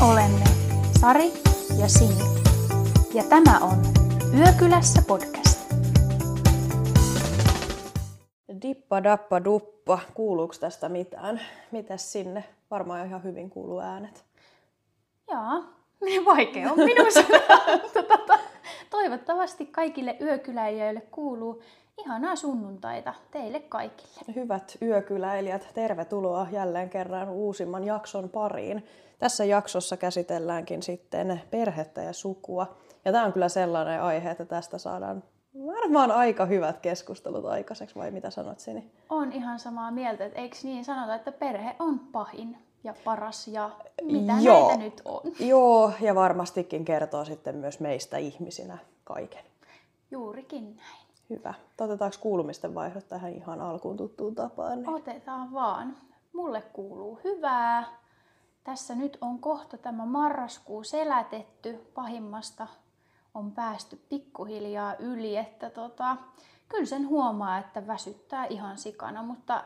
olemme Sari ja Sini. Ja tämä on Yökylässä podcast. Dippa dappa duppa, kuuluuko tästä mitään? Mitäs sinne? Varmaan ihan hyvin kuuluu äänet. Niin vaikea on minun tota, toivottavasti kaikille yökyläilijöille kuuluu ihanaa sunnuntaita teille kaikille. Hyvät yökyläilijät, tervetuloa jälleen kerran uusimman jakson pariin. Tässä jaksossa käsitelläänkin sitten perhettä ja sukua. Ja tämä on kyllä sellainen aihe, että tästä saadaan varmaan aika hyvät keskustelut aikaiseksi, vai mitä sanot Sini? On ihan samaa mieltä, että eikö niin sanota, että perhe on pahin ja paras ja mitä Joo. näitä nyt on. Joo, ja varmastikin kertoo sitten myös meistä ihmisinä kaiken. Juurikin näin. Hyvä. Otetaanko kuulumisten vaihdot tähän ihan alkuun tuttuun tapaan? Niin? Otetaan vaan. Mulle kuuluu hyvää. Tässä nyt on kohta tämä marraskuu selätetty. Pahimmasta on päästy pikkuhiljaa yli, että tota, kyllä sen huomaa, että väsyttää ihan sikana, mutta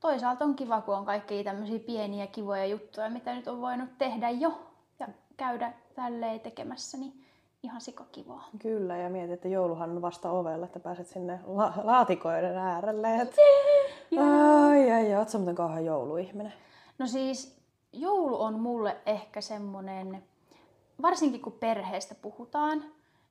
toisaalta on kiva, kun on kaikkia tämmöisiä pieniä kivoja juttuja, mitä nyt on voinut tehdä jo ja käydä tälleen tekemässä, niin ihan sikakivaa. Kyllä, ja mietit, että jouluhan on vasta ovella, että pääset sinne la- laatikoiden äärelle. Et... Ai, ai, ai, oot sä muuten kauhean jouluihminen? No siis joulu on mulle ehkä semmonen, varsinkin kun perheestä puhutaan,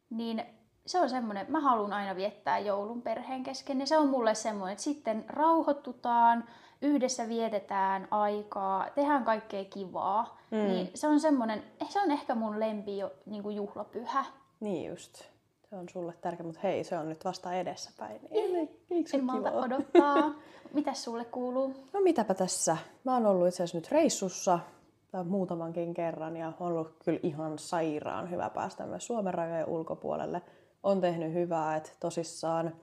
niin se on semmoinen, mä haluan aina viettää joulun perheen kesken. Ja se on mulle semmoinen, että sitten rauhoitutaan, yhdessä vietetään aikaa, tehdään kaikkea kivaa. Mm. Niin se on semmoinen, se on ehkä mun lempi jo, niin kuin juhlapyhä. Niin just. Se on sulle tärkeä, mutta hei, se on nyt vasta edessäpäin. Niin, niin, eikö se En malta odottaa. Mitäs sulle kuuluu? No mitäpä tässä. Mä oon ollut itse asiassa nyt reissussa tai muutamankin kerran ja on ollut kyllä ihan sairaan hyvä päästä myös Suomen rajojen ulkopuolelle. On tehnyt hyvää, että tosissaan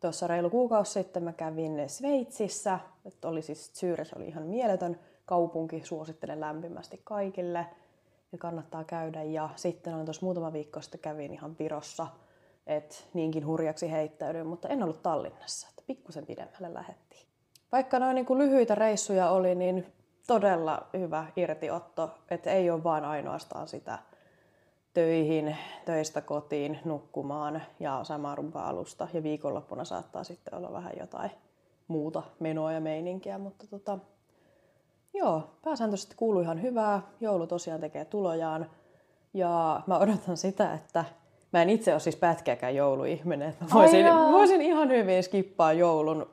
tuossa reilu kuukausi sitten mä kävin Sveitsissä. Että oli siis Zürich oli ihan mieletön kaupunki, suosittelen lämpimästi kaikille. Ja kannattaa käydä. Ja sitten olin tuossa muutama viikko sitten kävin ihan Virossa, että niinkin hurjaksi heittäydyin, mutta en ollut Tallinnassa, että pikkusen pidemmälle lähettiin. Vaikka noin niin lyhyitä reissuja oli, niin todella hyvä irtiotto, että ei ole vaan ainoastaan sitä töihin, töistä kotiin, nukkumaan ja samaan rumpaa alusta. Ja viikonloppuna saattaa sitten olla vähän jotain muuta menoa ja meininkiä, mutta tota, joo, pääsääntöisesti kuuluu ihan hyvää. Joulu tosiaan tekee tulojaan. Ja mä odotan sitä, että mä en itse ole siis pätkiäkään jouluihminen. Että mä voisin, voisin ihan hyvin skippaa joulun.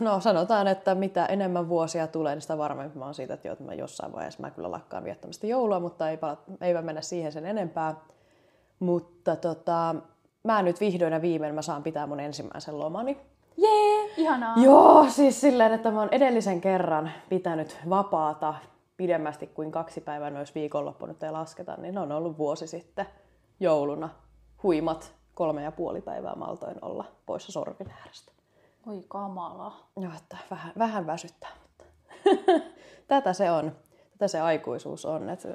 No sanotaan, että mitä enemmän vuosia tulee, niin sitä varmempi mä oon siitä, että, joo, että mä jossain vaiheessa mä kyllä lakkaan viettämästä joulua, mutta ei, pala, eipä mennä siihen sen enempää. Mutta tota, mä nyt vihdoin ja viimein mä saan pitää mun ensimmäisen lomani. Jee, ihanaa. Joo, siis silleen, että mä oon edellisen kerran pitänyt vapaata pidemmästi kuin kaksi päivää, jos viikonloppu nyt ei lasketa, niin ne on ollut vuosi sitten jouluna. Huimat kolme ja puoli päivää maltoin olla poissa sorvin äärestä. Oi kamalaa. Joo, että vähän, vähän väsyttää, mutta tätä se on. Tätä se aikuisuus on. Että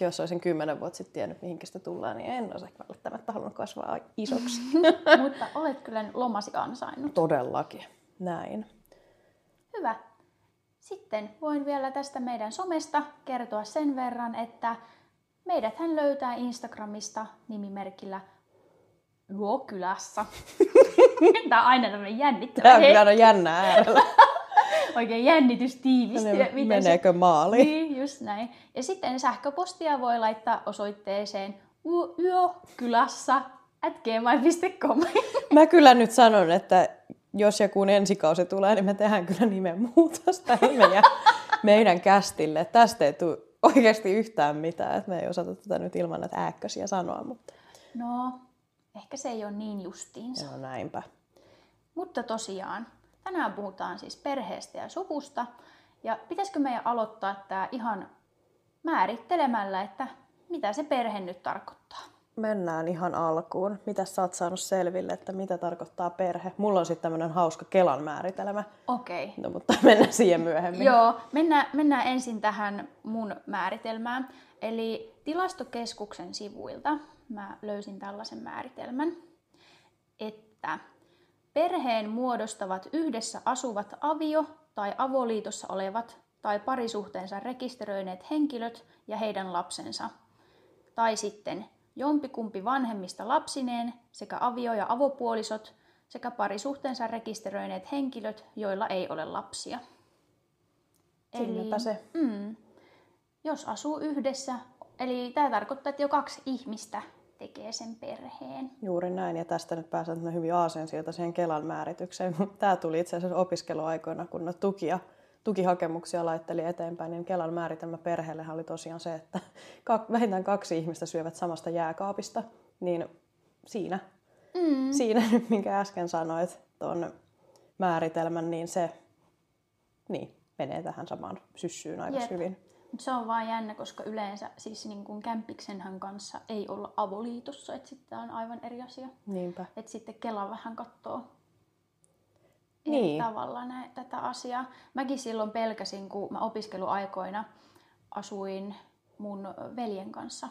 jos olisin kymmenen vuotta sitten tiennyt, mihinkä sitä tullaan, niin en olisi välttämättä halunnut kasvaa isoksi. Mutta olet kyllä lomasi ansainnut. Todellakin. Näin. Hyvä. Sitten voin vielä tästä meidän somesta kertoa sen verran, että meidät hän löytää Instagramista nimimerkillä Luokylässä. Tämä on aina tämmöinen jännittävä Tämä on kyllä aina jännä äärellä. Oikein jännitys tiivistyy. Mene- miten Meneekö maaliin? Niin, just näin. Ja sitten sähköpostia voi laittaa osoitteeseen yökylässä at gmail.com. Mä kyllä nyt sanon, että jos ja kun ensikausi tulee, niin me tehdään kyllä nimenmuutos tähän meidän, meidän kästille. Tästä ei tule oikeasti yhtään mitään, että me ei osata tätä nyt ilman näitä ääkkösiä sanoa, mutta No, ehkä se ei ole niin justiinsa. no näinpä. Mutta tosiaan, tänään puhutaan siis perheestä ja suvusta. Ja pitäisikö meidän aloittaa tämä ihan määrittelemällä, että mitä se perhe nyt tarkoittaa? Mennään ihan alkuun. Mitä sä oot saanut selville, että mitä tarkoittaa perhe? Mulla on sitten tämmöinen hauska Kelan määritelmä, Okei. Okay. no, mutta mennään siihen myöhemmin. Joo, mennään, mennään ensin tähän mun määritelmään. Eli tilastokeskuksen sivuilta mä löysin tällaisen määritelmän, että perheen muodostavat yhdessä asuvat avio- tai avoliitossa olevat tai parisuhteensa rekisteröineet henkilöt ja heidän lapsensa. Tai sitten jompikumpi vanhemmista lapsineen sekä avio- ja avopuolisot sekä parisuhteensa rekisteröineet henkilöt, joilla ei ole lapsia. Sinnepä se. Mm, jos asuu yhdessä, eli tämä tarkoittaa, että jo kaksi ihmistä tekee sen perheen. Juuri näin, ja tästä nyt pääsemme hyvin aasensilta siihen Kelan määritykseen. Tämä tuli itse asiassa opiskeluaikoina, kun no tukia, tukihakemuksia laitteli eteenpäin, niin Kelan määritelmä perheelle oli tosiaan se, että vähintään kaksi ihmistä syövät samasta jääkaapista. Niin siinä, mm. siinä nyt, minkä äsken sanoit, tuon määritelmän, niin se niin, menee tähän samaan syssyyn aika Jep. hyvin. Se on vaan jännä, koska yleensä siis niin kun kämpiksenhän kanssa ei olla avoliitossa, että sitten on aivan eri asia. Niinpä. Että sitten Kela vähän katsoo Niin. eri tavalla nä- tätä asiaa. Mäkin silloin pelkäsin, kun mä opiskeluaikoina asuin mun veljen kanssa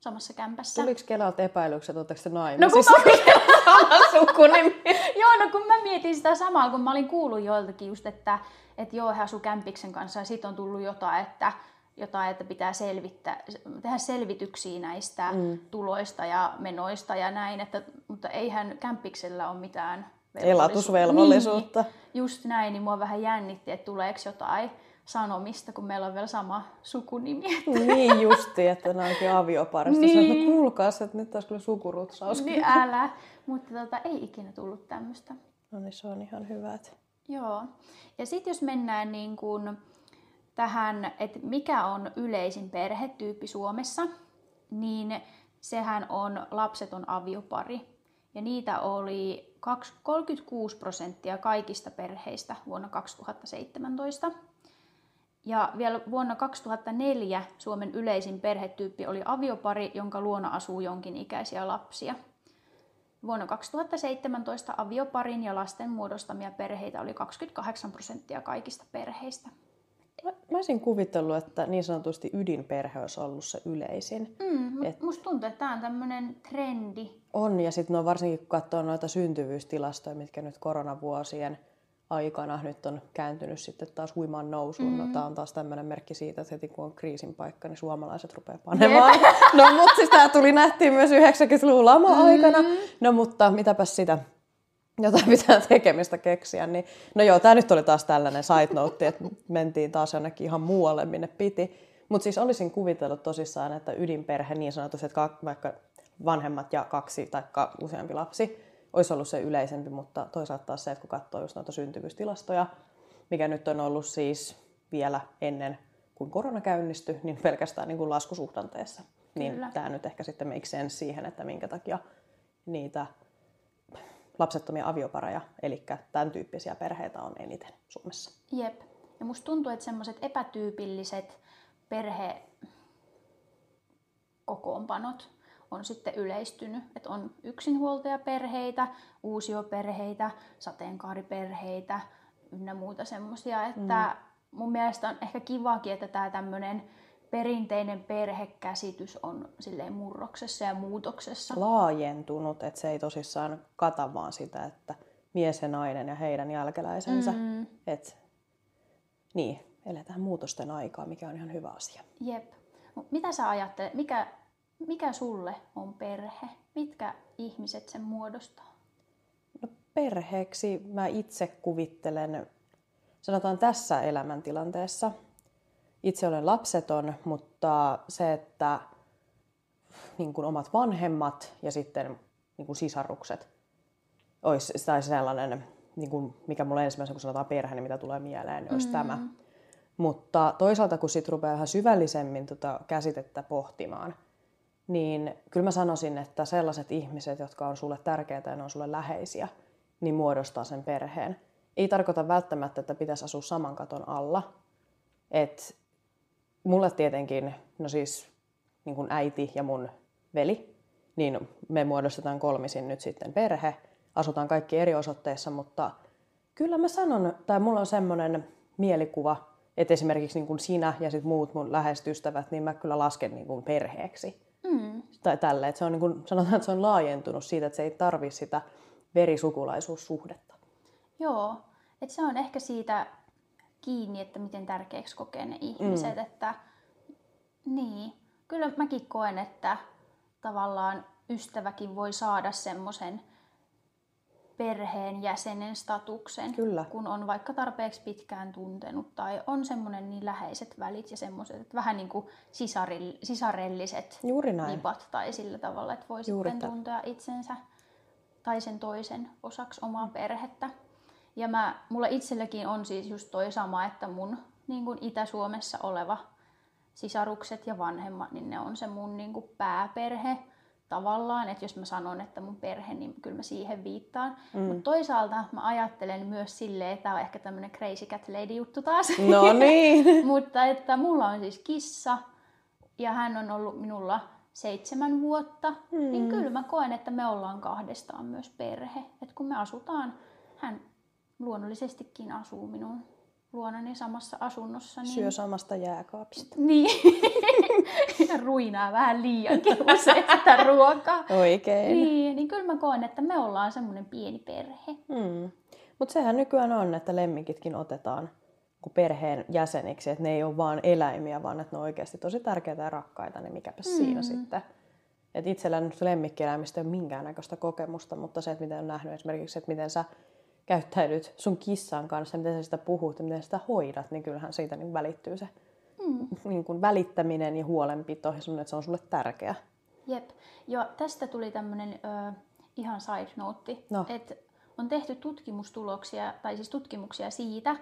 samassa kämpässä. Tuliko Kelalta epäilyksiä, että oletteko te No kun mä, joo, no kun mä mietin sitä samaa, kun mä olin kuullut joiltakin just, että, että joo, he asuu kämpiksen kanssa ja sitten on tullut jotain, että, jotain, että pitää selvittää, tehdä selvityksiä näistä mm. tuloista ja menoista ja näin, että, mutta eihän kämpiksellä ole mitään Elatusvelvollisuutta. Niin, just näin, niin mua vähän jännitti, että tuleeko jotain sanomista, kun meillä on vielä sama sukunimi. niin justi, että ne onkin avioparista. Niin. Niin. Että kuulkaas, että nyt olisi kyllä sukurutsaus. niin älä. Mutta tota, ei ikinä tullut tämmöistä. No niin, se on ihan hyvä. Että... Joo. Ja sitten jos mennään niin kuin tähän, että mikä on yleisin perhetyyppi Suomessa, niin sehän on lapseton aviopari. Ja niitä oli 36 prosenttia kaikista perheistä vuonna 2017. Ja vielä vuonna 2004 Suomen yleisin perhetyyppi oli aviopari, jonka luona asuu jonkin ikäisiä lapsia. Vuonna 2017 avioparin ja lasten muodostamia perheitä oli 28 prosenttia kaikista perheistä. Mä, mä olisin kuvitellut, että niin sanotusti ydinperhe olisi ollut se yleisin. Mm, Et... Musta tuntuu, että tämä on tämmöinen trendi. On, ja sitten no varsinkin kun katsoo noita syntyvyystilastoja, mitkä nyt koronavuosien aikana nyt on kääntynyt sitten taas huimaan nousuun. Mm-hmm. No tämä on taas tämmöinen merkki siitä, että heti kun on kriisin paikka, niin suomalaiset rupeaa panemaan. no mutta siis tämä tuli nähtiin myös 90-luvun lama-aikana. Mm-hmm. No mutta mitäpäs sitä jotain pitää tekemistä keksiä. Niin, no joo, tämä nyt oli taas tällainen side note, että mentiin taas jonnekin ihan muualle, minne piti. Mutta siis olisin kuvitellut tosissaan, että ydinperhe niin sanotusti, että vaikka vanhemmat ja kaksi tai useampi lapsi, olisi ollut se yleisempi, mutta toisaalta taas se, että kun katsoo just noita syntyvyystilastoja, mikä nyt on ollut siis vielä ennen kuin korona käynnistyi, niin pelkästään niin kuin laskusuhdanteessa. Niin Kyllä. tämä nyt ehkä sitten make sense siihen, että minkä takia niitä lapsettomia aviopareja, eli tämän tyyppisiä perheitä on eniten Suomessa. Jep. Ja musta tuntuu, että semmoiset epätyypilliset perhekokoonpanot on sitten yleistynyt. Että on yksinhuoltajaperheitä, uusioperheitä, sateenkaariperheitä ynnä muuta semmoisia. Että mm. mun mielestä on ehkä kivakin, että tämä tämmöinen perinteinen perhekäsitys on silleen murroksessa ja muutoksessa. Laajentunut, että se ei tosissaan kata vaan sitä, että mies ja nainen ja heidän jälkeläisensä. Mm. Et, niin, eletään muutosten aikaa, mikä on ihan hyvä asia. Jep. Mitä sä ajattelet, mikä, mikä sulle on perhe? Mitkä ihmiset sen muodostaa? No perheeksi mä itse kuvittelen, sanotaan tässä elämäntilanteessa, itse olen lapseton, mutta se, että niin kuin omat vanhemmat ja sitten niin kuin sisarukset olisi tai sellainen, niin kuin, mikä mulle ensimmäisenä, kun sanotaan perhe, niin mitä tulee mieleen, niin olisi mm. tämä. Mutta toisaalta, kun sitten rupeaa vähän syvällisemmin tota käsitettä pohtimaan, niin kyllä mä sanoisin, että sellaiset ihmiset, jotka on sulle tärkeitä ja ne on sulle läheisiä, niin muodostaa sen perheen. Ei tarkoita välttämättä, että pitäisi asua saman katon alla. Et mulle tietenkin, no siis niin kuin äiti ja mun veli, niin me muodostetaan kolmisin nyt sitten perhe. Asutaan kaikki eri osoitteissa, mutta kyllä mä sanon, tai mulla on semmoinen mielikuva, että esimerkiksi niin kuin sinä ja sit muut mun läheiset ystävät, niin mä kyllä lasken niin kuin perheeksi. Mm. Tai tälle, että se on niin kuin, sanotaan, että se on laajentunut siitä, että se ei tarvi sitä verisukulaisuussuhdetta. Joo, että se on ehkä siitä kiinni, että miten tärkeäksi kokee ne ihmiset. Mm. Että, niin, kyllä mäkin koen, että tavallaan ystäväkin voi saada semmoisen perheenjäsenen statuksen, Kyllä. kun on vaikka tarpeeksi pitkään tuntenut tai on semmoinen niin läheiset välit ja semmoiset, että vähän niin kuin sisarelliset Juuri näin. vipat tai sillä tavalla, että voi Juuri sitten tuntea itsensä tai sen toisen osaksi omaa perhettä. Ja mä, mulla itselläkin on siis just toi sama, että mun niin kuin Itä-Suomessa oleva sisarukset ja vanhemmat, niin ne on se mun niin kuin pääperhe tavallaan. Että jos mä sanon, että mun perhe, niin kyllä mä siihen viittaan. Mm. Mutta toisaalta mä ajattelen myös silleen, että tämä on ehkä tämmöinen crazy cat lady juttu taas. No niin. Mutta että mulla on siis kissa ja hän on ollut minulla seitsemän vuotta, mm. niin kyllä mä koen, että me ollaan kahdestaan myös perhe. Että kun me asutaan, hän luonnollisestikin asuu minun luonani samassa asunnossa. Niin... Syö samasta jääkaapista. Niin. Ja Ruinaa vähän liiankin usein sitä ruokaa. Oikein. Niin, niin kyllä mä koen, että me ollaan semmoinen pieni perhe. Mm. Mutta sehän nykyään on, että lemmikitkin otetaan kuin perheen jäseniksi, että ne ei ole vaan eläimiä, vaan että ne on oikeasti tosi tärkeitä ja rakkaita, niin mikäpä mm. siinä sitten. Et itsellä nyt lemmikkieläimistä ei ole minkäännäköistä kokemusta, mutta se, että miten on nähnyt esimerkiksi, että miten sä käyttäydyt sun kissan kanssa, miten sä sitä puhut ja miten sitä hoidat, niin kyllähän siitä niin välittyy se mm. niin kuin välittäminen ja huolenpito ja semmoinen, että se on sulle tärkeä. Jep. Ja tästä tuli tämmöinen ihan side note, No. että on tehty tutkimustuloksia, tai siis tutkimuksia siitä,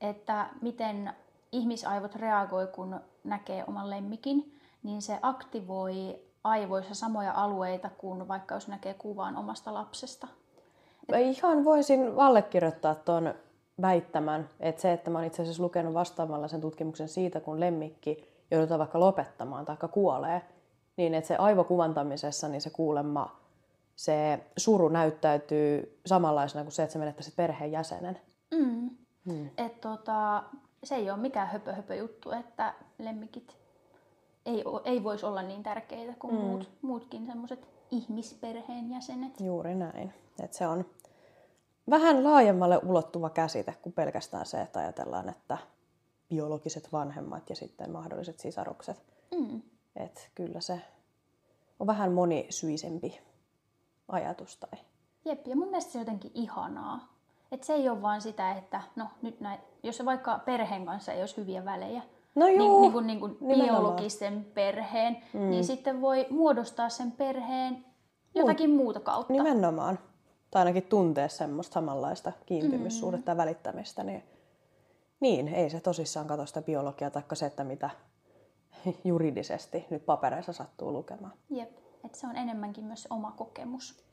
että miten ihmisaivot reagoi, kun näkee oman lemmikin, niin se aktivoi aivoissa samoja alueita kuin vaikka jos näkee kuvan omasta lapsesta. Mä ihan voisin allekirjoittaa tuon väittämän, että se, että mä oon itse asiassa lukenut vastaamalla sen tutkimuksen siitä, kun lemmikki joudutaan vaikka lopettamaan tai kuolee, niin että se aivokuvantamisessa niin se kuulemma, se suru näyttäytyy samanlaisena kuin se, että sä menettäisit perheenjäsenen. Mm. Mm. Et tota, se ei ole mikään höpö, höpö juttu, että lemmikit ei, ei voisi olla niin tärkeitä kuin mm. muut, muutkin semmoiset ihmisperheen jäsenet. Juuri näin. Et se on vähän laajemmalle ulottuva käsite kuin pelkästään se, että ajatellaan, että biologiset vanhemmat ja sitten mahdolliset sisarukset. Mm. Et kyllä se on vähän monisyisempi ajatus. Tai... Jep, ja mun mielestä se on jotenkin ihanaa. Et se ei ole vaan sitä, että no nyt näin, jos se vaikka perheen kanssa ei olisi hyviä välejä, No niin, juu, niin kuin, niin kuin nimenomaan. biologisen perheen, mm. niin sitten voi muodostaa sen perheen jotakin muuta kautta. Nimenomaan. Tai ainakin tuntee semmoista samanlaista kiintymyssuhdetta ja välittämistä. Niin, niin, ei se tosissaan katso sitä biologiaa tai se, että mitä juridisesti nyt papereissa sattuu lukemaan. Jep, että se on enemmänkin myös oma kokemus.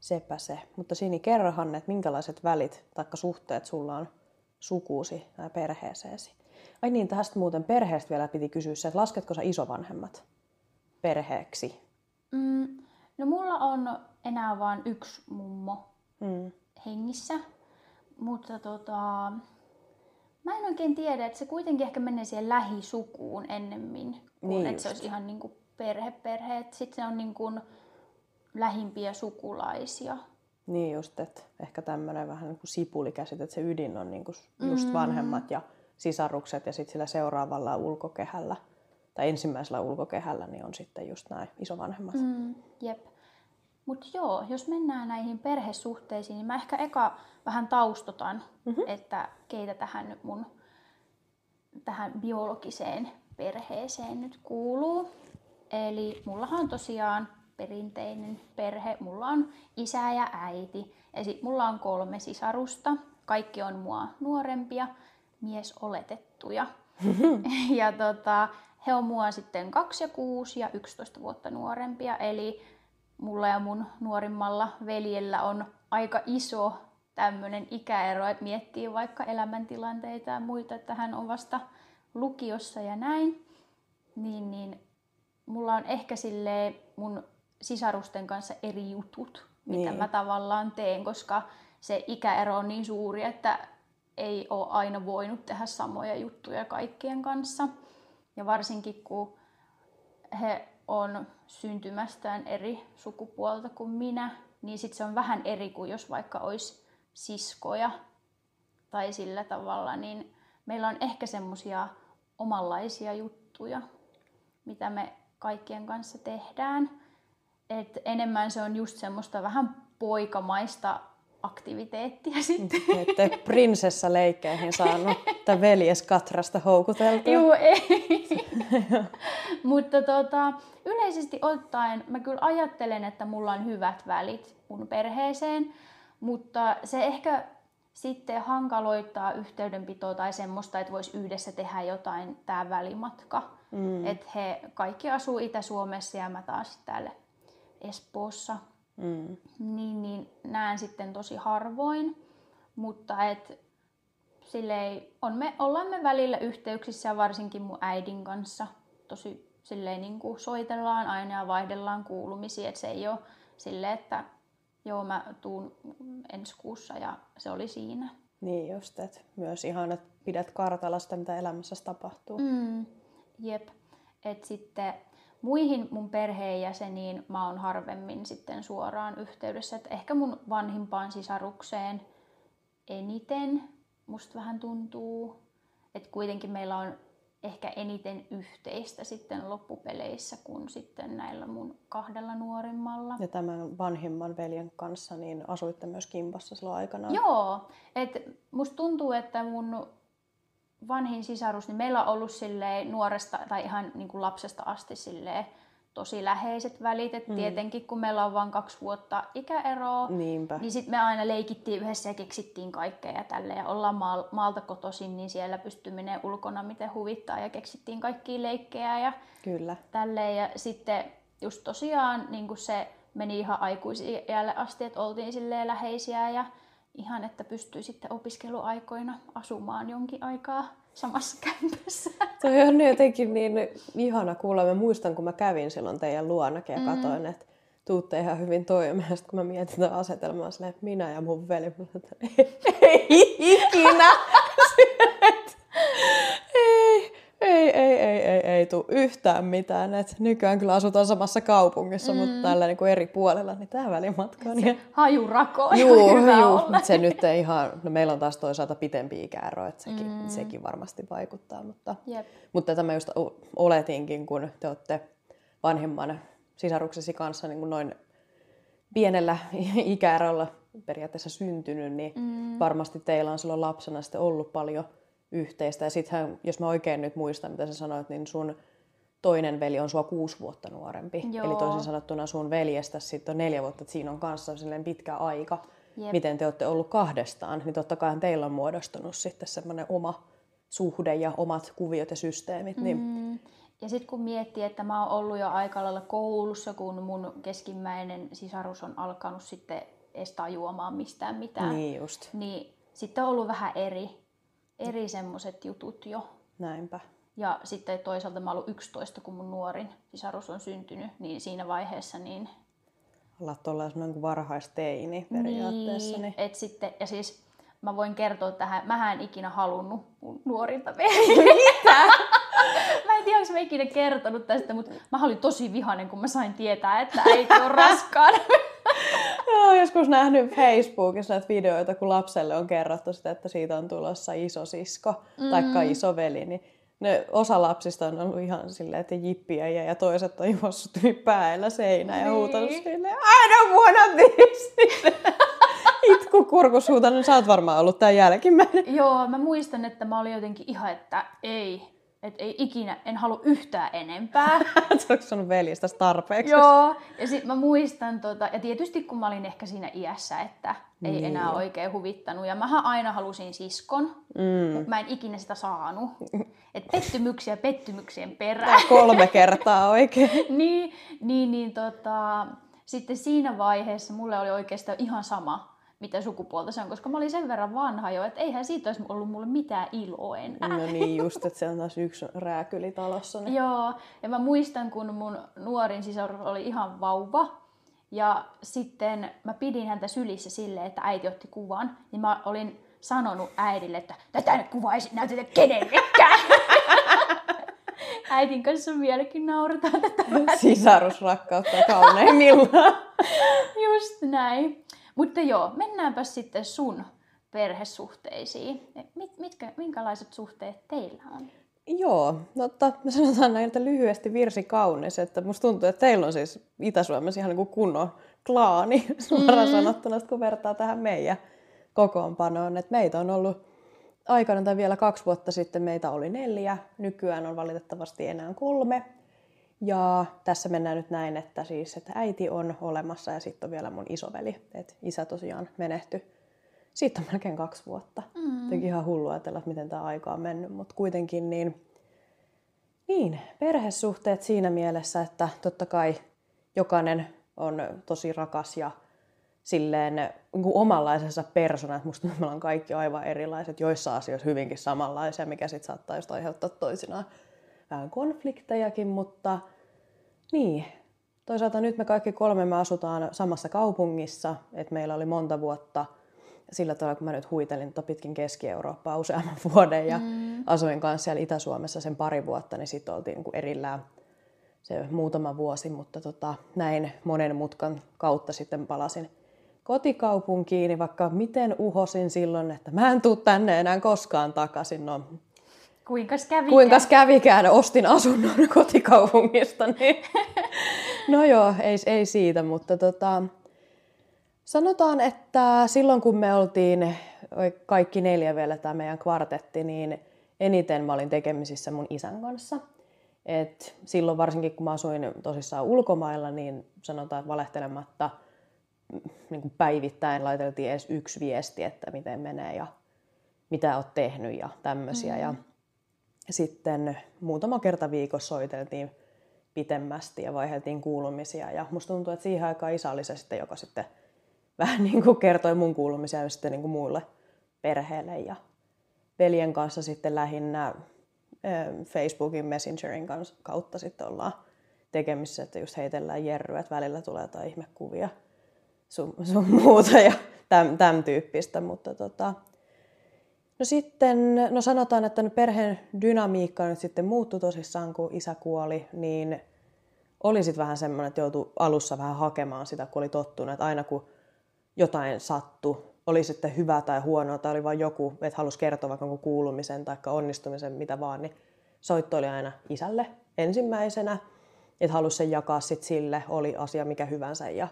Sepä se. Mutta Sini, kerrohan, että minkälaiset välit tai suhteet sulla on sukuusi tai perheeseesi. Ai niin, tästä muuten perheestä vielä piti kysyä se, että lasketko sä isovanhemmat perheeksi? Mm, no mulla on enää vain yksi mummo Mm. hengissä, mutta tota, mä en oikein tiedä, että se kuitenkin ehkä menee siihen lähisukuun ennemmin, kuin Niin että se olisi ihan niin kuin perhe, perhe. Sitten se on niin kuin lähimpiä sukulaisia. Niin just, että ehkä tämmöinen vähän niin kuin sipulikäsite, että se ydin on niin kuin just vanhemmat ja sisarukset ja sitten sillä seuraavalla ulkokehällä tai ensimmäisellä ulkokehällä niin on sitten just nämä isovanhemmat. Mm. Jep. Mutta joo, jos mennään näihin perhesuhteisiin, niin mä ehkä eka vähän taustotan, mm-hmm. että keitä tähän nyt mun tähän biologiseen perheeseen nyt kuuluu. Eli mullahan on tosiaan perinteinen perhe. Mulla on isä ja äiti. Ja sit mulla on kolme sisarusta. Kaikki on mua nuorempia, mies oletettuja. ja tota, he on mua sitten 2 ja 6 ja 11 vuotta nuorempia. Eli mulla ja mun nuorimmalla veljellä on aika iso tämmöinen ikäero, että miettii vaikka elämäntilanteita ja muita, että hän on vasta lukiossa ja näin. Niin, niin mulla on ehkä sille mun sisarusten kanssa eri jutut, mitä Niin. mä tavallaan teen, koska se ikäero on niin suuri, että ei ole aina voinut tehdä samoja juttuja kaikkien kanssa. Ja varsinkin kun he on syntymästään eri sukupuolta kuin minä, niin sitten se on vähän eri kuin jos vaikka olisi siskoja tai sillä tavalla, niin meillä on ehkä semmosia omanlaisia juttuja, mitä me kaikkien kanssa tehdään. Et enemmän se on just semmoista vähän poikamaista aktiviteettia sitten. Ette prinsessaleikkeihin saanut tätä veljeskatrasta houkuteltua. Joo, ei. Mutta tota, yleisesti ottaen mä kyllä ajattelen, että mulla on hyvät välit mun perheeseen, mutta se ehkä sitten hankaloittaa yhteydenpitoa tai semmoista, että voisi yhdessä tehdä jotain tämä välimatka. Mm. Että he kaikki asuu Itä-Suomessa ja mä taas täällä Espoossa. Mm. Niin, niin näen sitten tosi harvoin. Mutta et, silleen, on me, ollaan me välillä yhteyksissä varsinkin mun äidin kanssa. Tosi silleen niin kuin soitellaan aina ja vaihdellaan kuulumisia. Että se ei ole silleen, että joo mä tuun ensi kuussa ja se oli siinä. Niin just, että myös ihan, että pidät kartalla sitä, mitä elämässä tapahtuu. Mm, jep. Et sitten muihin mun perheenjäseniin mä oon harvemmin sitten suoraan yhteydessä. Et ehkä mun vanhimpaan sisarukseen eniten musta vähän tuntuu. Että kuitenkin meillä on ehkä eniten yhteistä sitten loppupeleissä kuin sitten näillä mun kahdella nuorimmalla. Ja tämän vanhimman veljen kanssa niin asuitte myös kimpassa silloin aikanaan? Joo, et musta tuntuu, että mun vanhin sisarus, niin meillä on ollut nuoresta tai ihan niin kuin lapsesta asti silleen, tosi läheiset välit. Et mm. Tietenkin kun meillä on vain kaksi vuotta ikäeroa, Niinpä. niin sitten me aina leikittiin yhdessä ja keksittiin kaikkea ja tälle ja ollaan maal- maalta kotoisin, niin siellä pystyy menemään ulkona miten huvittaa ja keksittiin kaikkia leikkejä ja Kyllä. tälleen. Ja sitten just tosiaan niin se meni ihan aikuisille asti, että oltiin silleen läheisiä ja ihan, että pystyy sitten opiskeluaikoina asumaan jonkin aikaa samassa kämpässä. Toi on jotenkin niin ihana kuulla. Mä muistan, kun mä kävin silloin teidän luonakin ja mm. katoin, että tuutte ihan hyvin toimeen. Sitten kun mä mietin tätä asetelmaa, silleen, että minä ja mun veli, että ei ikinä. ei, ei, ei, ei, tule yhtään mitään. Et nykyään kyllä asutaan samassa kaupungissa, mm. mutta tällä niin kuin eri puolella, niin tämä välimatka on... Se hajurako on juu, hyvä juu, olla. se nyt ei ihan... No meillä on taas toisaalta pitempi ikäero, että sekin, mm. sekin varmasti vaikuttaa. Mutta, Jep. mutta tämä just oletinkin, kun te olette vanhemman sisaruksesi kanssa niin kuin noin pienellä ikäerolla periaatteessa syntynyt, niin mm. varmasti teillä on silloin lapsena sitten ollut paljon yhteistä. Ja sittenhän, jos mä oikein nyt muistan, mitä sä sanoit, niin sun toinen veli on sua kuusi vuotta nuorempi. Joo. Eli toisin sanottuna sun veljestä sitten on neljä vuotta, että siinä on kanssa silleen pitkä aika, Jep. miten te olette ollut kahdestaan. Niin totta kai teillä on muodostunut sitten semmoinen oma suhde ja omat kuviot ja systeemit. Niin... Mm. Ja sitten kun miettii, että mä oon ollut jo aika lailla koulussa, kun mun keskimmäinen sisarus on alkanut sitten estää juomaan mistään mitään. Niin just. Niin sitten on ollut vähän eri eri semmoiset jutut jo. Näinpä. Ja sitten toisaalta mä ollut 11, kun mun nuorin sisarus on syntynyt, niin siinä vaiheessa niin... Ollaan tuolla semmoinen kuin varhaisteini periaatteessa. Niin, niin... Et sitten, ja siis mä voin kertoa tähän, mä en ikinä halunnut mun nuorinta Mitä? mä en tiedä, onko mä ikinä kertonut tästä, mutta mä olin tosi vihainen, kun mä sain tietää, että äiti on raskaana. Joo, joskus nähnyt Facebookissa näitä videoita, kun lapselle on kerrottu sitä, että siitä on tulossa iso sisko mm. tai iso veli, niin ne osa lapsista on ollut ihan silleen, että jippiä ja, ja toiset on juossut päällä seinään ja niin. huutanut silleen, I don't wanna this! Itku kurkus huutanut, sä oot varmaan ollut tää jälkimmäinen. Joo, mä muistan, että mä olin jotenkin ihan, että ei, että ei ikinä, en halua yhtään enempää. Onko sun veljestä tarpeeksi? Joo, ja sit mä muistan, tota, ja tietysti kun mä olin ehkä siinä iässä, että ei niin. enää oikein huvittanut, ja mähän aina halusin siskon, mm. mutta mä en ikinä sitä saanut. Et pettymyksiä pettymyksien perään. Tää kolme kertaa oikein. niin, niin, niin tota, sitten siinä vaiheessa mulle oli oikeastaan ihan sama, mitä sukupuolta se on, koska mä olin sen verran vanha jo, että eihän siitä olisi ollut mulle mitään iloa enää. No niin, just, että se on taas yksi rääkyli talossa. Niin. Joo, ja mä muistan, kun mun nuorin sisar oli ihan vauva, ja sitten mä pidin häntä sylissä silleen, että äiti otti kuvan, niin mä olin sanonut äidille, että tätä nyt kuvaa ei näytetä kenellekään. Äitin kanssa vieläkin naurataan tätä. Sisarusrakkautta kauneimmillaan. Just näin. Mutta joo, mennäänpä sitten sun perhesuhteisiin. Mit, mitkä, minkälaiset suhteet teillä on? Joo, no että me sanotaan näin, että lyhyesti virsi kaunis, että musta tuntuu, että teillä on siis Itä-Suomessa ihan niin kuin kunnon klaani suoraan mm. sanottuna, kun vertaa tähän meidän kokoonpanoon. Että meitä on ollut aikana tai vielä kaksi vuotta sitten meitä oli neljä, nykyään on valitettavasti enää kolme. Ja tässä mennään nyt näin, että siis että äiti on olemassa ja sitten on vielä mun isoveli. että isä tosiaan menehtyi. Siitä on melkein kaksi vuotta. Mm. Ihan hullua ajatella, että miten tämä aika on mennyt, mutta kuitenkin niin, niin, perhesuhteet siinä mielessä, että totta kai jokainen on tosi rakas ja silleen niin kuin omanlaisensa persona, että musta me ollaan kaikki aivan erilaiset, joissa asioissa hyvinkin samanlaisia, mikä sitten saattaa just aiheuttaa toisinaan vähän konfliktejakin, mutta niin, toisaalta nyt me kaikki kolme me asutaan samassa kaupungissa, että meillä oli monta vuotta sillä tavalla, kun mä nyt huitelin tota pitkin Keski-Eurooppaa useamman vuoden ja mm. asuin kanssa siellä Itä-Suomessa sen pari vuotta, niin sitten oltiin niin kuin erillään se muutama vuosi, mutta tota, näin monen mutkan kautta sitten palasin kotikaupunkiin, niin vaikka miten uhosin silloin, että mä en tuu tänne enää koskaan takaisin. No, Kuinkas kävikään? Kuinkas kävikään, ostin asunnon kotikaupungista. Niin... no joo, ei, ei siitä, mutta tota, sanotaan, että silloin kun me oltiin kaikki neljä vielä tämä meidän kvartetti, niin eniten mä olin tekemisissä mun isän kanssa. Et silloin varsinkin kun mä asuin tosissaan ulkomailla, niin sanotaan, että valehtelematta – niin kuin päivittäin laiteltiin edes yksi viesti, että miten menee ja mitä olet tehnyt ja tämmöisiä. Mm. Ja sitten muutama kerta viikossa soiteltiin pitemmästi ja vaiheltiin kuulumisia. Ja musta tuntuu, että siihen aikaan isä oli se sitten, joka sitten vähän niin kuin kertoi mun kuulumisia sitten niin kuin muille perheelle. Ja veljen kanssa sitten lähinnä Facebookin Messengerin kautta sitten ollaan tekemisissä, että just heitellään jerryä, että välillä tulee jotain ihmekuvia sun, sun muuta ja tämän, tämän tyyppistä. Mutta tota, no sitten, no sanotaan, että no perheen dynamiikka nyt sitten muuttui tosissaan, kun isä kuoli, niin oli sitten vähän semmoinen, että joutui alussa vähän hakemaan sitä, kun oli tottunut, että aina kun jotain sattui, oli sitten hyvä tai huono tai oli vain joku, että halusi kertoa vaikka kuulumisen tai onnistumisen, mitä vaan, niin soitto oli aina isälle ensimmäisenä, että halusi sen jakaa sitten sille, oli asia mikä hyvänsä ja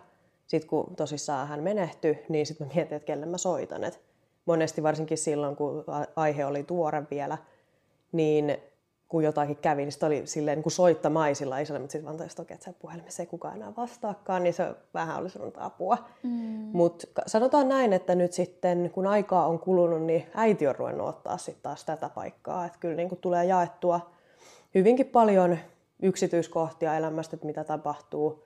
sitten kun tosissaan hän menehtyi, niin sitten mä mietin, että kelle mä soitan. Et monesti varsinkin silloin, kun aihe oli tuore vielä, niin kun jotakin kävi, niin sitten oli silleen niin kuin soittamaisilla isolle, mutta sitten vaan toista, että se puhelimessa ei kukaan enää vastaakaan, niin se vähän oli sanonut apua. Mm. Mutta sanotaan näin, että nyt sitten kun aikaa on kulunut, niin äiti on ruvennut ottaa sitten taas tätä paikkaa. Että kyllä niin kuin tulee jaettua hyvinkin paljon yksityiskohtia elämästä, että mitä tapahtuu,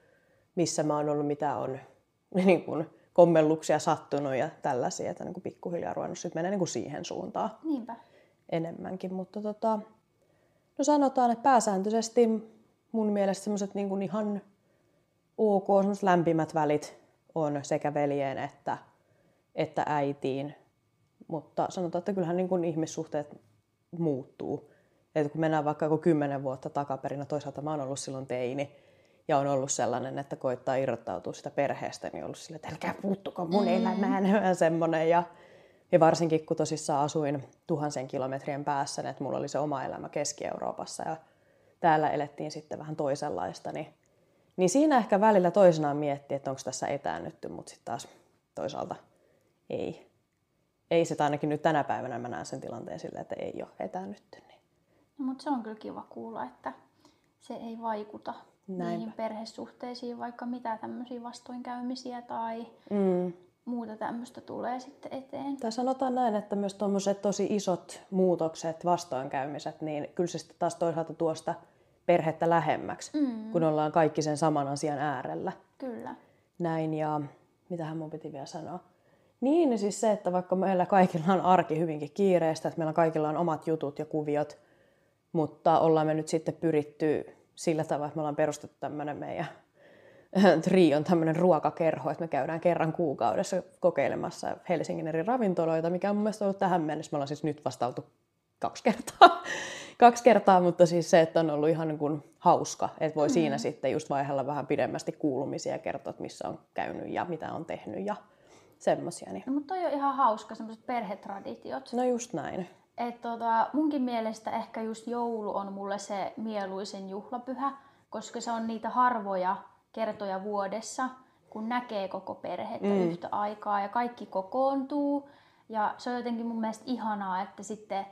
missä mä oon ollut, mitä on niin kuin kommelluksia sattunut ja tällaisia, että niin kuin pikkuhiljaa ruvennut sitten mennä niin siihen suuntaan Niinpä. enemmänkin. Mutta tota, no sanotaan, että pääsääntöisesti mun mielestä semmoiset niin ihan ok, semmoiset lämpimät välit on sekä veljeen että, että äitiin. Mutta sanotaan, että kyllähän niin kuin ihmissuhteet muuttuu. että kun mennään vaikka joku kymmenen vuotta takaperin, no toisaalta mä oon ollut silloin teini, ja on ollut sellainen, että koittaa irrottautua sitä perheestä, niin on ollut sille, että älkää puuttuko mun mm. elämään, ja semmoinen. Ja, ja varsinkin kun tosissaan asuin tuhansien kilometrien päässä, niin että mulla oli se oma elämä Keski-Euroopassa ja täällä elettiin sitten vähän toisenlaista, niin, niin siinä ehkä välillä toisenaan miettii, että onko tässä etäännytty, mutta sitten taas toisaalta ei. Ei se ainakin nyt tänä päivänä mä näen sen tilanteen silleen, että ei ole etäännytty. Niin. No, mutta se on kyllä kiva kuulla, että se ei vaikuta Näinpä. niihin perhesuhteisiin, vaikka mitä tämmöisiä vastoinkäymisiä tai mm. muuta tämmöistä tulee sitten eteen. Tai sanotaan näin, että myös tuommoiset tosi isot muutokset, vastoinkäymiset, niin kyllä se sitten taas toisaalta tuosta perhettä lähemmäksi, mm. kun ollaan kaikki sen saman asian äärellä. Kyllä. Näin ja mitähän mun piti vielä sanoa. Niin, siis se, että vaikka meillä kaikilla on arki hyvinkin kiireistä, että meillä kaikilla on omat jutut ja kuviot, mutta ollaan me nyt sitten pyritty sillä tavalla, että me ollaan perustettu tämmöinen meidän Trion tämmöinen ruokakerho, että me käydään kerran kuukaudessa kokeilemassa Helsingin eri ravintoloita, mikä on mun mielestä ollut tähän mennessä. Me ollaan siis nyt vastautu kaksi kertaa, kaksi kertaa mutta siis se, että on ollut ihan niin kuin hauska, että voi mm. siinä sitten just vaihella vähän pidemmästi kuulumisia ja kertoa, että missä on käynyt ja mitä on tehnyt ja semmoisia. Niin. No, mutta toi on ihan hauska, semmoiset perhetraditiot. No just näin. Et tota, munkin mielestä ehkä just joulu on mulle se mieluisen juhlapyhä, koska se on niitä harvoja kertoja vuodessa, kun näkee koko perhettä mm. yhtä aikaa ja kaikki kokoontuu. Ja se on jotenkin mun mielestä ihanaa, että sitten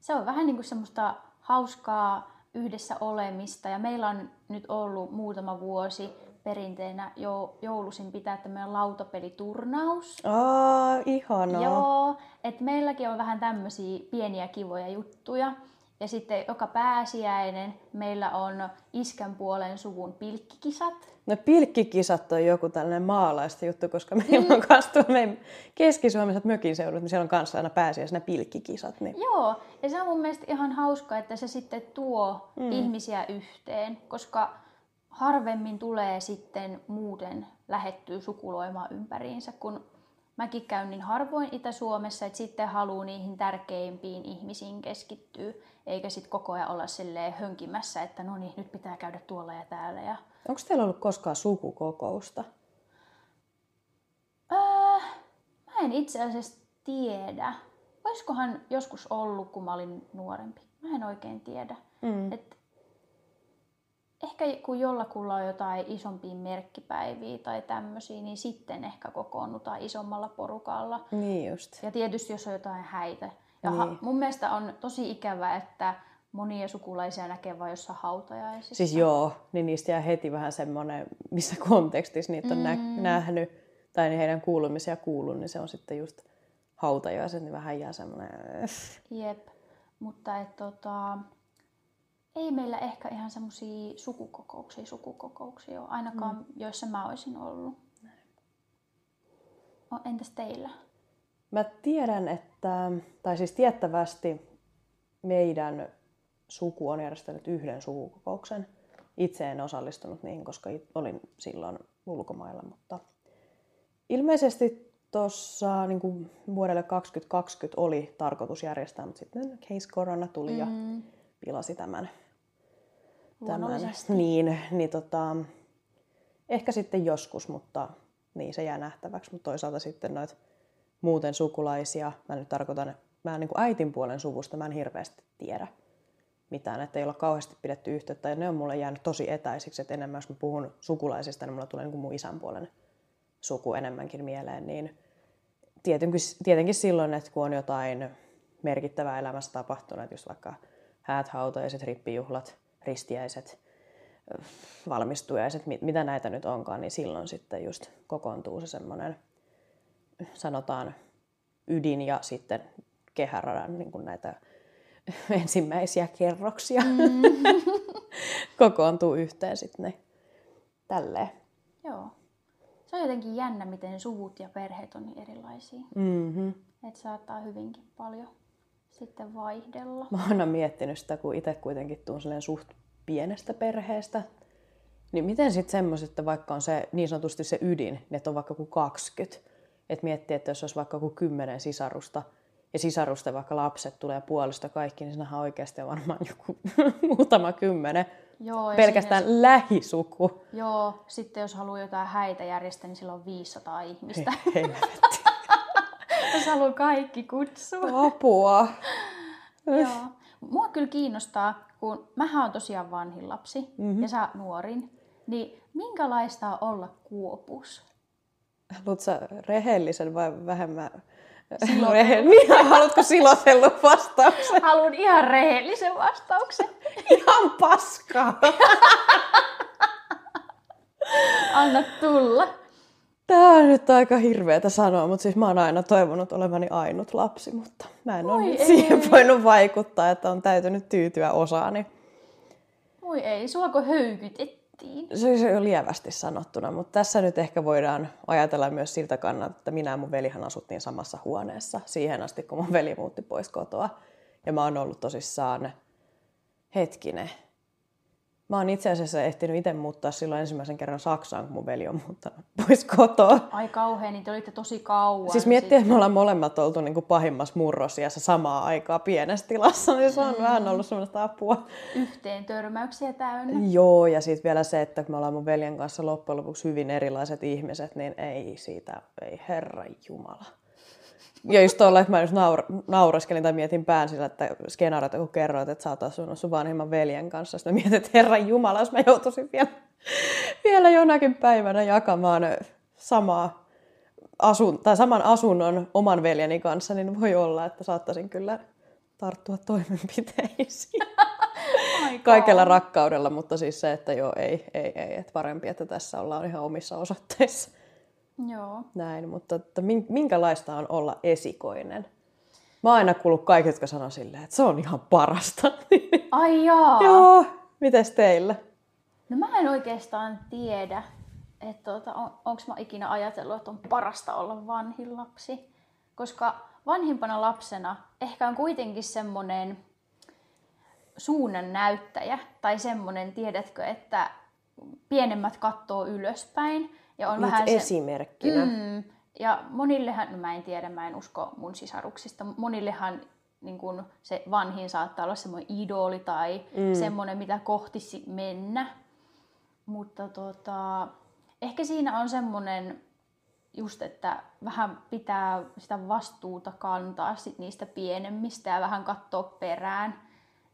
se on vähän niin kuin semmoista hauskaa yhdessä olemista. Ja meillä on nyt ollut muutama vuosi perinteenä jo, joulusin pitää tämmöinen lautapeliturnaus. Aa, ihanaa. Joo, että meilläkin on vähän tämmöisiä pieniä kivoja juttuja. Ja sitten joka pääsiäinen meillä on iskän puolen suvun pilkkikisat. No pilkkikisat on joku tällainen maalaista juttu, koska meillä mm. on kanssa meidän Keski-Suomessa mökin seudut, niin siellä on kanssa aina pääsiäisenä pilkkikisat. Niin... Joo, ja se on mun mielestä ihan hauska, että se sitten tuo mm. ihmisiä yhteen, koska harvemmin tulee sitten muuten lähettyä sukuloimaan ympäriinsä, kun mäkin käyn niin harvoin Itä-Suomessa, että sitten haluaa niihin tärkeimpiin ihmisiin keskittyä, eikä sitten koko ajan olla silleen hönkimässä, että no niin, nyt pitää käydä tuolla ja täällä. Ja... Onko teillä ollut koskaan sukukokousta? Öö, mä en itse asiassa tiedä. Olisikohan joskus ollut, kun mä olin nuorempi? Mä en oikein tiedä. Mm. Et ehkä kun jollakulla on jotain isompia merkkipäiviä tai tämmöisiä, niin sitten ehkä kokoonnutaan isommalla porukalla. Niin just. Ja tietysti jos on jotain häitä. Ja niin. ha- mun mielestä on tosi ikävä, että monia sukulaisia näkee vain jossain hautajaisissa. Siis joo, niin niistä jää heti vähän semmoinen, missä kontekstissa niitä on mm. nä- nähnyt tai niin heidän kuulumisia kuullut, niin se on sitten just hautajaiset, niin vähän jää semmoinen... Jep, mutta et tota, ei meillä ehkä ihan semmoisia sukukokouksia, sukukokouksia ole, ainakaan mm. joissa mä olisin ollut. No, entäs teillä? Mä tiedän, että, tai siis tiettävästi meidän suku on järjestänyt yhden sukukokouksen. Itse en osallistunut niihin, koska olin silloin ulkomailla, mutta ilmeisesti tuossa niin vuodelle 2020 oli tarkoitus järjestää, mutta sitten case korona tuli mm. ja pilasi tämän tämän, niin, niin tota, ehkä sitten joskus, mutta niin se jää nähtäväksi. Mutta toisaalta sitten noit muuten sukulaisia, mä nyt tarkoitan, mä niin kuin äitin puolen suvusta mä en hirveästi tiedä mitään, että ei olla kauheasti pidetty yhteyttä. Ja ne on mulle jäänyt tosi etäisiksi, että enemmän jos mä puhun sukulaisista, niin mulla tulee niin kuin mun isän puolen suku enemmänkin mieleen, niin tietenkin, tietenkin silloin, että kun on jotain merkittävää elämässä tapahtunut, just vaikka häät, hautajaiset, rippijuhlat, ristiäiset, valmistujaiset, mitä näitä nyt onkaan, niin silloin sitten just kokoontuu se semmoinen, sanotaan ydin ja sitten kehäradan niin kuin näitä ensimmäisiä kerroksia mm. kokoontuu yhteen sitten ne tälleen. Joo. Se on jotenkin jännä, miten suvut ja perheet on niin erilaisia. Mm-hmm. Että saattaa hyvinkin paljon sitten vaihdella? Mä oon miettinyt sitä, kun itse kuitenkin tuun suht pienestä perheestä. Niin miten sitten semmoiset, että vaikka on se niin sanotusti se ydin, että on vaikka kuin 20, että miettii, että jos olisi vaikka kuin 10 sisarusta, ja sisarusta vaikka lapset tulee puolesta kaikki, niin sinähän oikeasti on varmaan joku muutama kymmenen. Joo, Pelkästään sinne... lähisuku. Joo, sitten jos haluaa jotain häitä järjestää, niin sillä on 500 ihmistä. Jos haluaa kaikki kutsua. Apua. Joo. Mua kyllä kiinnostaa, kun mä oon tosiaan vanhin lapsi mm-hmm. ja sä nuorin, niin minkälaista on olla kuopus? Haluatko rehellisen vai vähemmän Niin, haluatko silotellun vastauksen? Haluan ihan rehellisen vastauksen. ihan paskaa. Anna tulla. Tämä on nyt aika hirveätä sanoa, mutta siis mä oon aina toivonut olevani ainut lapsi, mutta mä en ole siihen voinut vaikuttaa, että on täytynyt tyytyä osaani. Voi ei, suako höykytettiin? Se, se on lievästi sanottuna, mutta tässä nyt ehkä voidaan ajatella myös siltä kannalta, että minä ja mun velihan asuttiin samassa huoneessa siihen asti, kun mun veli muutti pois kotoa. Ja mä oon ollut tosissaan hetkinen, Mä oon itse asiassa ehtinyt itse muuttaa silloin ensimmäisen kerran Saksaan, kun mun veli on muuttanut pois kotoa. Ai kauhean, niin te olitte tosi kauan. Siis miettii, että me ollaan molemmat oltu niin kuin pahimmassa murrosiassa samaa aikaa pienessä tilassa, niin se on mm. vähän ollut semmoista apua. Yhteen törmäyksiä täynnä. Joo, ja sitten vielä se, että me ollaan mun veljen kanssa loppujen lopuksi hyvin erilaiset ihmiset, niin ei siitä, ei herra jumala. Ja just tuolla, että mä just naur- tai mietin pään sillä, että skenaariota kun kerroit, että sä oot asunut sun vanhemman veljen kanssa. Sitten mietin, että herran jumala, jos mä joutuisin vielä, vielä jonakin päivänä jakamaan samaa asun, tai saman asunnon oman veljeni kanssa, niin voi olla, että saattaisin kyllä tarttua toimenpiteisiin. Kaikella rakkaudella, mutta siis se, että joo, ei, ei, ei, että parempi, että tässä ollaan ihan omissa osoitteissa. Joo. Näin, mutta että minkälaista on olla esikoinen? Mä oon aina kuullut kaikki, jotka sanoo silleen, että se on ihan parasta. Ai jaa. Joo, mites teillä? No mä en oikeastaan tiedä, että tuota, on, onko mä ikinä ajatellut, että on parasta olla vanhin lapsi. Koska vanhimpana lapsena ehkä on kuitenkin semmoinen suunnan näyttäjä tai semmoinen, tiedätkö, että pienemmät kattoo ylöspäin. Ja on Nyt vähän esimerkkinä. Se, mm, ja monillehan, no mä en tiedä, mä en usko mun sisaruksista, monillehan niin kun se vanhin saattaa olla semmoinen idoli tai mm. semmoinen, mitä kohti mennä. Mutta tota, ehkä siinä on semmoinen just, että vähän pitää sitä vastuuta kantaa sit niistä pienemmistä ja vähän katsoa perään.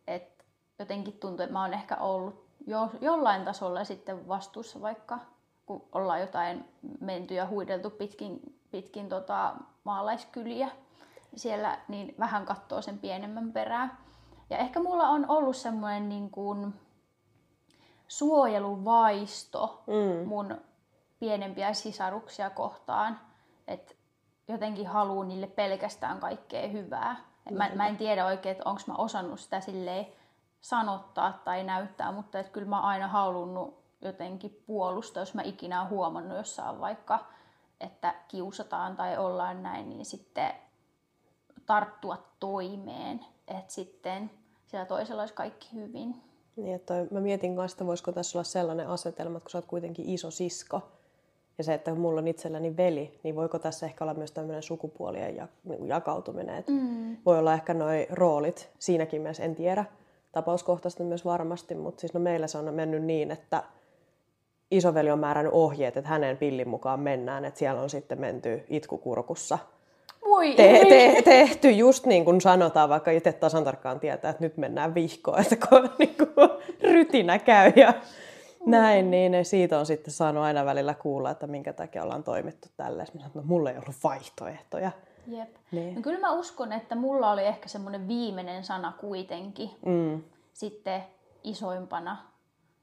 Et jotenkin tuntuu, että mä oon ehkä ollut jo, jollain tasolla sitten vastuussa, vaikka kun ollaan jotain menty ja huideltu pitkin, pitkin tota maalaiskyliä siellä, niin vähän katsoo sen pienemmän perään. Ja ehkä mulla on ollut semmoinen niin kuin suojeluvaisto mm. mun pienempiä sisaruksia kohtaan, että jotenkin haluan niille pelkästään kaikkea hyvää. Et mä, mä en tiedä oikein, että onko mä osannut sitä silleen sanottaa tai näyttää, mutta että kyllä mä aina halunnut jotenkin puolustaa, jos mä ikinä olen huomannut jossain vaikka, että kiusataan tai ollaan näin, niin sitten tarttua toimeen, että sitten siellä toisella olisi kaikki hyvin. Niin, että mä mietin kanssa, että voisiko tässä olla sellainen asetelma, että kun sä oot kuitenkin iso sisko, ja se, että mulla on itselläni veli, niin voiko tässä ehkä olla myös tämmöinen sukupuolien ja, jakautuminen. Että mm. Voi olla ehkä noin roolit siinäkin mielessä, en tiedä. Tapauskohtaisesti myös varmasti, mutta siis no meillä se on mennyt niin, että isoveli on määrännyt ohjeet, että hänen pillin mukaan mennään, että siellä on sitten menty itkukurkussa. Voi te- te- tehty just niin kuin sanotaan, vaikka itse tasan tarkkaan tietää, että nyt mennään vihkoon, että kun niin kuin, rytinä käy ja näin, niin siitä on sitten saanut aina välillä kuulla, että minkä takia ollaan toimittu tälleen. Mä sanoin, että no, mulla ei ollut vaihtoehtoja. Jep. Niin. No kyllä mä uskon, että mulla oli ehkä semmoinen viimeinen sana kuitenkin mm. sitten isoimpana.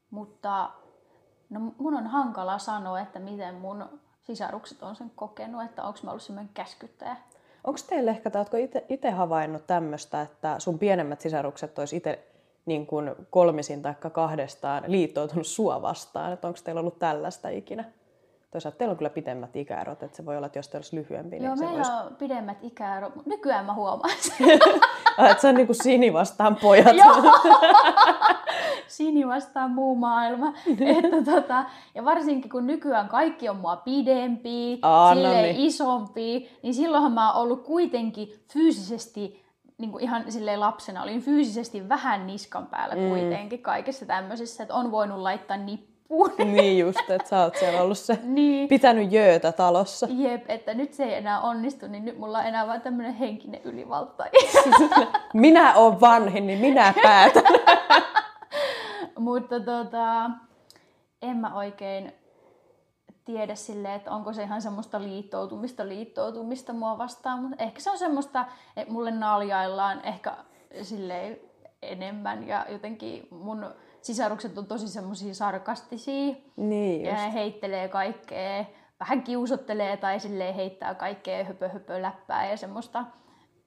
Mutta no mun on hankala sanoa, että miten mun sisarukset on sen kokenut, että onko mä ollut semmoinen käskyttäjä. Onko teille ehkä, tai oletko itse havainnut tämmöistä, että sun pienemmät sisarukset olisi itse niin kuin kolmisin tai kahdestaan liittoutunut sua vastaan? Että onko teillä ollut tällaista ikinä? Toisaalta teillä on kyllä pidemmät ikäerot, että se voi olla, että jos teillä olisi lyhyempi. Niin Joo, niin meillä voisi... on pidemmät ikäerot. Nykyään mä huomaan että se on niin kuin Sini vastaan pojat. Sini vastaan muu maailma. että tota, ja varsinkin kun nykyään kaikki on mua pidempi, Aa, no niin. isompi, niin silloinhan mä oon ollut kuitenkin fyysisesti niin kuin ihan silleen lapsena olin fyysisesti vähän niskan päällä mm. kuitenkin kaikessa tämmöisessä, että on voinut laittaa nippuun. Niin just, että sä oot siellä ollut se niin. pitänyt jöötä talossa. Jep, että nyt se ei enää onnistu, niin nyt mulla on enää vaan tämmöinen henkinen ylivalta. minä oon vanhin, niin minä päätän. Mutta tota, en mä oikein tiedä sille, että onko se ihan semmoista liittoutumista, liittoutumista mua vastaan, mutta ehkä se on semmoista, että mulle naljaillaan ehkä silleen enemmän ja jotenkin mun sisarukset on tosi semmoisia sarkastisia niin just. ja heittelee kaikkea, vähän kiusottelee tai silleen heittää kaikkea höpö, höpö läppää ja semmoista.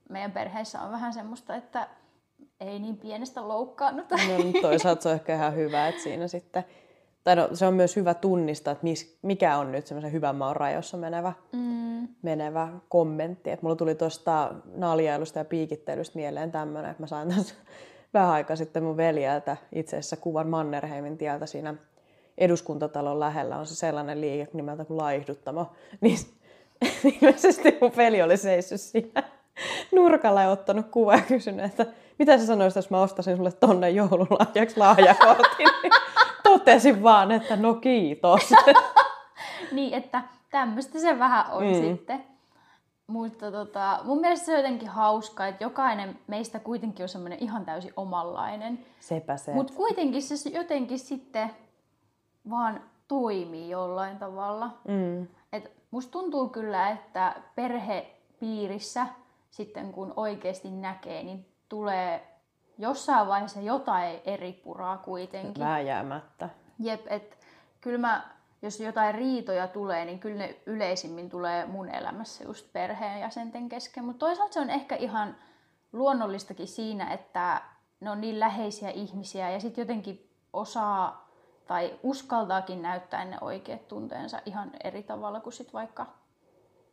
Meidän perheessä on vähän semmoista, että ei niin pienestä loukkaannut. No, toisaalta se on ehkä ihan hyvä, että siinä sitten tai no, se on myös hyvä tunnistaa, että mis, mikä on nyt semmoisen hyvän maun rajoissa menevä, mm. menevä kommentti. Et mulla tuli tuosta naljailusta ja piikittelystä mieleen tämmöinen, että mä sain tässä vähän aikaa sitten mun veljeltä itse asiassa kuvan Mannerheimin tieltä siinä eduskuntatalon lähellä on se sellainen liike nimeltä kuin Laihduttamo. Niin ilmeisesti mun veli oli seissyt siinä nurkalla ja ottanut kuva ja kysynyt, että mitä sä sanoisit, jos mä ostaisin sulle tonne joululahjaksi lahjakortin. totesin vaan, että no kiitos. niin, että tämmöistä se vähän on mm. sitten. Mutta tota, mun mielestä se on jotenkin hauskaa, että jokainen meistä kuitenkin on semmoinen ihan täysin omanlainen. Sepä se. Mutta kuitenkin se jotenkin sitten vaan toimii jollain tavalla. Mm. Et musta tuntuu kyllä, että perhepiirissä sitten kun oikeasti näkee, niin tulee jossain vaiheessa jotain eri puraa kuitenkin. Vääjäämättä. Jep, että kyllä mä, jos jotain riitoja tulee, niin kyllä ne yleisimmin tulee mun elämässä just perheenjäsenten kesken. Mutta toisaalta se on ehkä ihan luonnollistakin siinä, että ne on niin läheisiä ihmisiä ja sitten jotenkin osaa tai uskaltaakin näyttää ne oikeat tunteensa ihan eri tavalla kuin sit vaikka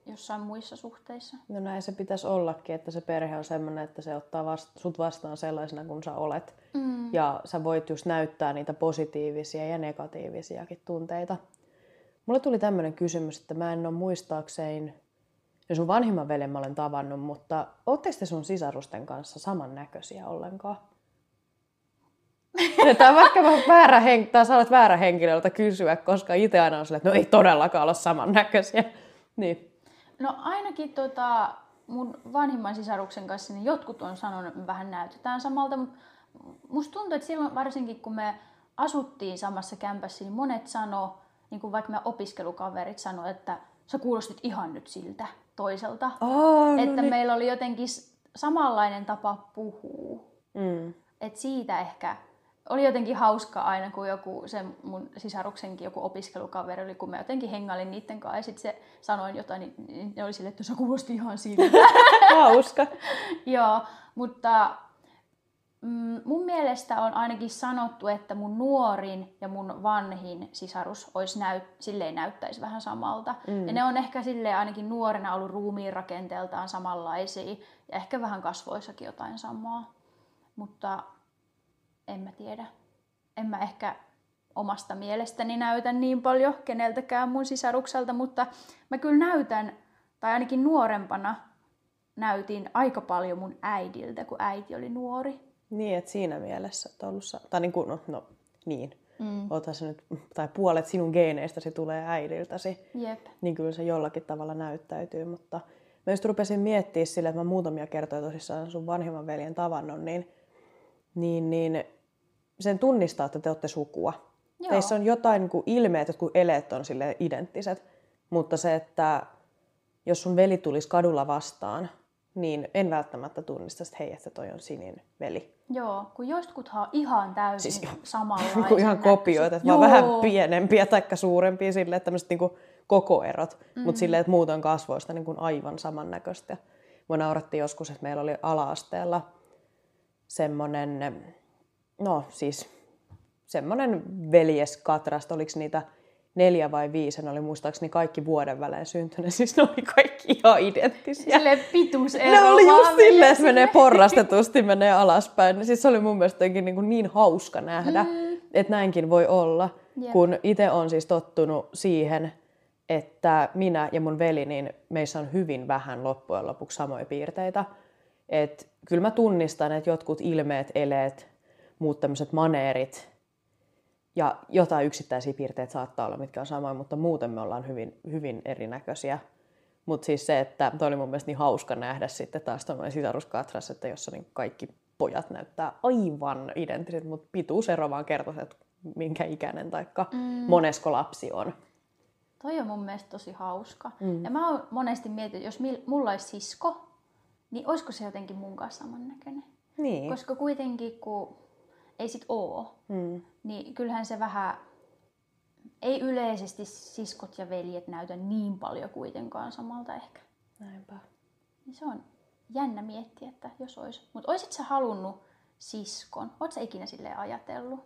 jossain muissa suhteissa. No näin se pitäisi ollakin, että se perhe on sellainen, että se ottaa vast, sut vastaan sellaisena kuin sä olet. Mm. Ja sä voit just näyttää niitä positiivisia ja negatiivisiakin tunteita. Mulle tuli tämmöinen kysymys, että mä en ole muistaakseen, ja sun vanhimman veljen mä olen tavannut, mutta ootteko te sun sisarusten kanssa samannäköisiä ollenkaan? Tämä on vaikka väärä, hen- tai sä olet väärä henkilöltä kysyä, koska itse aina on silleen, että no ei todellakaan ole samannäköisiä. Niin. No ainakin tota, mun vanhimman sisaruksen kanssa niin jotkut on sanonut, että me vähän näytetään samalta, mutta musta tuntuu, että silloin varsinkin kun me asuttiin samassa kämpässä, niin monet sano, niin kuin vaikka me opiskelukaverit sano, että sä kuulostit ihan nyt siltä toiselta. Oh, no että niin. meillä oli jotenkin samanlainen tapa puhua. Mm. Et siitä ehkä oli jotenkin hauska aina, kun joku se mun sisaruksenkin joku opiskelukaveri oli, kun mä jotenkin hengailin niiden kanssa ja sitten se sanoin jotain, niin- niin ne oli silleen, että sä kuulosti ihan siltä. Hauska. Joo, mutta mm, mun mielestä on ainakin sanottu, että mun nuorin ja mun vanhin sisarus olisi näyt, silleen näyttäisi vähän samalta. Mm. Ja ne on ehkä silleen ainakin nuorena ollut ruumiin rakenteeltaan samanlaisia ja ehkä vähän kasvoissakin jotain samaa. Mutta en mä tiedä. En mä ehkä omasta mielestäni näytä niin paljon keneltäkään mun sisarukselta, mutta mä kyllä näytän, tai ainakin nuorempana näytin aika paljon mun äidiltä, kun äiti oli nuori. Niin, että siinä mielessä, että ollut, sa- tai niin kuin, no, no niin, Mm. Se nyt, tai puolet sinun geeneistäsi tulee äidiltäsi, Jep. niin kyllä se jollakin tavalla näyttäytyy, mutta mä just rupesin miettimään sille, että mä muutamia kertoja tosissaan sun vanhimman veljen tavannut, niin, niin, niin sen tunnistaa, että te olette sukua. Joo. Teissä on jotain niin kuin ilmeet, että kun eleet on sille identtiset, mutta se, että jos sun veli tulisi kadulla vastaan, niin en välttämättä tunnista, että hei, että toi on Sinin veli. Joo, kun jotkuthan on ihan täysin Siis samanlaisia. Kun ihan näköisiä. kopioita, että vaan vähän pienempiä tai suurempia silleen, että tämmöiset niin kokoerot, mm. mutta silleen, että muut on kasvoista niin kuin aivan samannäköistä. Mua naurattiin joskus, että meillä oli ala-asteella semmoinen, no siis semmoinen veljeskatrast, oliko niitä neljä vai viisi, ne oli muistaakseni kaikki vuoden välein syntyneet, siis ne oli kaikki ihan identtisiä. Silleen pituusero. Ne oli just silleen, että menee porrastetusti, menee alaspäin. Siis se oli mun mielestä jotenkin niin, kuin niin hauska nähdä, mm. että näinkin voi olla. Jep. Kun itse on siis tottunut siihen, että minä ja mun veli, niin meissä on hyvin vähän loppujen lopuksi samoja piirteitä. Et kyllä mä tunnistan, että jotkut ilmeet, eleet, muut tämmöiset maneerit ja jotain yksittäisiä piirteitä saattaa olla, mitkä on samoja, mutta muuten me ollaan hyvin, hyvin erinäköisiä. Mutta siis se, että toi oli mun mielestä niin hauska nähdä sitten taas tämmöinen sisaruskatras, että jossa niin kaikki pojat näyttää aivan identtiset, mutta pituusero vaan kertoo, että minkä ikäinen tai mm. monesko lapsi on. Toi on mun mielestä tosi hauska. Mm. Ja mä oon monesti miettinyt, että jos mulla olisi sisko, niin olisiko se jotenkin mun kanssa samannäköinen? Niin. Koska kuitenkin, kun ei sit oo, Mm. niin kyllähän se vähän... Ei yleisesti siskot ja veljet näytä niin paljon kuitenkaan samalta ehkä. Näinpä. Niin se on jännä miettiä, että jos olisi. Mutta olisit sä halunnut siskon? Oot sä ikinä silleen ajatellut?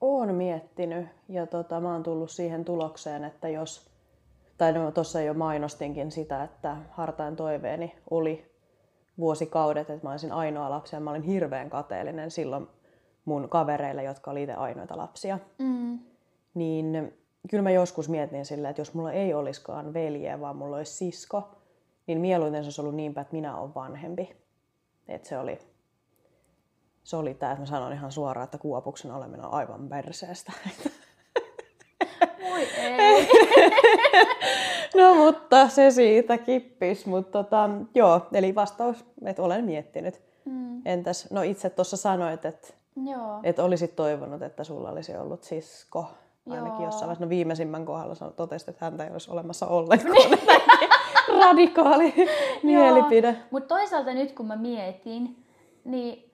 Oon miettinyt ja tota, mä oon tullut siihen tulokseen, että jos, tai no, tuossa jo mainostinkin sitä, että hartain toiveeni oli vuosikaudet, että mä olisin ainoa lapsi ja mä olin hirveän kateellinen silloin mun kavereille, jotka oli itse ainoita lapsia. Mm. Niin kyllä mä joskus mietin silleen, että jos mulla ei olisikaan veljeä, vaan mulla olisi sisko, niin mieluiten se olisi ollut niinpä, että minä olen vanhempi. Että se oli, se oli tämä, että mä sanon ihan suoraan, että kuopuksen oleminen on aivan perseestä. Voi ei. no mutta se siitä kippis. Mutta tota, joo, eli vastaus, että olen miettinyt. Mm. Entäs, no itse tuossa sanoit, että Joo. et olisit toivonut, että sulla olisi ollut sisko. Ainakin Joo. jossain vaiheessa. No viimeisimmän kohdalla totesit, että häntä ei olisi olemassa ollenkaan. Radikaali mielipide. Mutta toisaalta nyt kun mä mietin, niin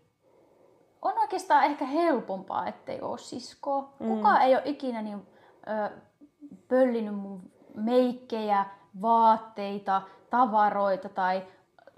on oikeastaan ehkä helpompaa, ettei ole siskoa. Mm. Kukaan ei ole ikinä niin, ö, pöllinyt mun meikkejä, vaatteita, tavaroita tai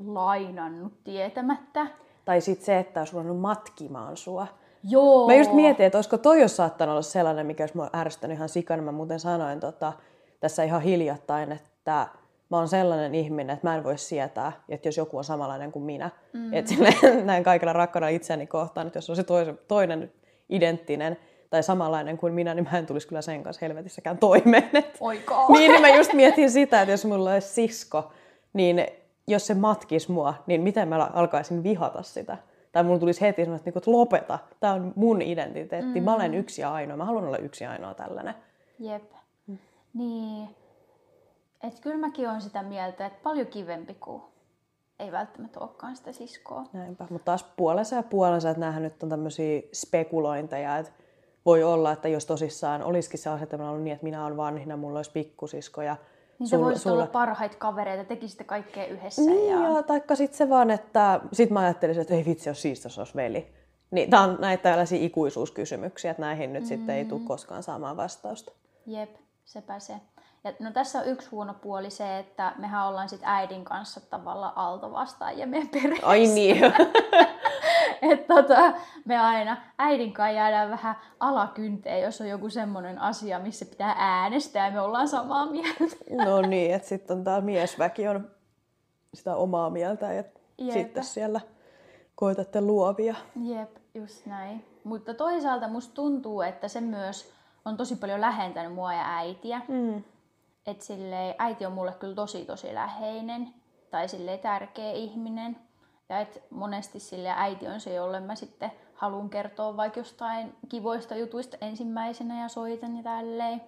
lainannut tietämättä. Tai sitten se, että olisi ruvennut matkimaan sua. Joo. Mä just mietin, että olisiko toi jos saattanut olla sellainen, mikä olisi mua ärsyttänyt ihan sikana. Mä muuten sanoin tota, tässä ihan hiljattain, että mä oon sellainen ihminen, että mä en voi sietää, että jos joku on samanlainen kuin minä. Mm. Että näin kaikilla rakkaudella itseäni kohtaan, että jos on se toisen, toinen identtinen tai samanlainen kuin minä, niin mä en tulisi kyllä sen kanssa helvetissäkään toimeen. Oikaa. niin, niin mä just mietin sitä, että jos mulla olisi sisko, niin jos se matkisi mua, niin miten mä alkaisin vihata sitä. Tai mulla tulisi heti sanoa, että, niinku, että lopeta, tämä on mun identiteetti, mm. mä olen yksi ja ainoa, mä haluan olla yksi ja ainoa tällainen. Jep. Niin. Et kyllä mäkin olen sitä mieltä, että paljon kivempi kuin ei välttämättä olekaan sitä siskoa. Näinpä, mutta taas puolensa ja puolensa, että näähän nyt on tämmöisiä spekulointeja, että voi olla, että jos tosissaan olisikin se asetelma ollut niin, että minä olen vanhina, mulla olisi pikkusisko ja Niin te voisitte olla parhaita kavereita, tekisitte kaikkea yhdessä. Niin, ja... ja... taikka sitten se vaan, että sit mä ajattelisin, että ei vitsi, jos siisti, jos olisi veli. Niin, tää on näitä tällaisia ikuisuuskysymyksiä, että näihin nyt mm. sitten ei tule koskaan saamaan vastausta. Jep, sepä se. Ja no tässä on yksi huono puoli se, että mehän ollaan sit äidin kanssa tavallaan aaltovastaajia meidän perheessä. Ai niin. että tota, me aina äidin kanssa jäädään vähän alakynteen, jos on joku semmoinen asia, missä pitää äänestää ja me ollaan samaa mieltä. no niin, että sitten on täällä miesväki on sitä omaa mieltä ja Jep. sitten siellä koitatte luovia. Jep, just näin. Mutta toisaalta musta tuntuu, että se myös on tosi paljon lähentänyt mua ja äitiä. Mm. Et silleen, äiti on mulle kyllä tosi tosi läheinen tai silleen tärkeä ihminen. Ja et monesti sille äiti on se, jolle mä sitten haluan kertoa vaikka jostain kivoista jutuista ensimmäisenä ja soitan ja tälleen.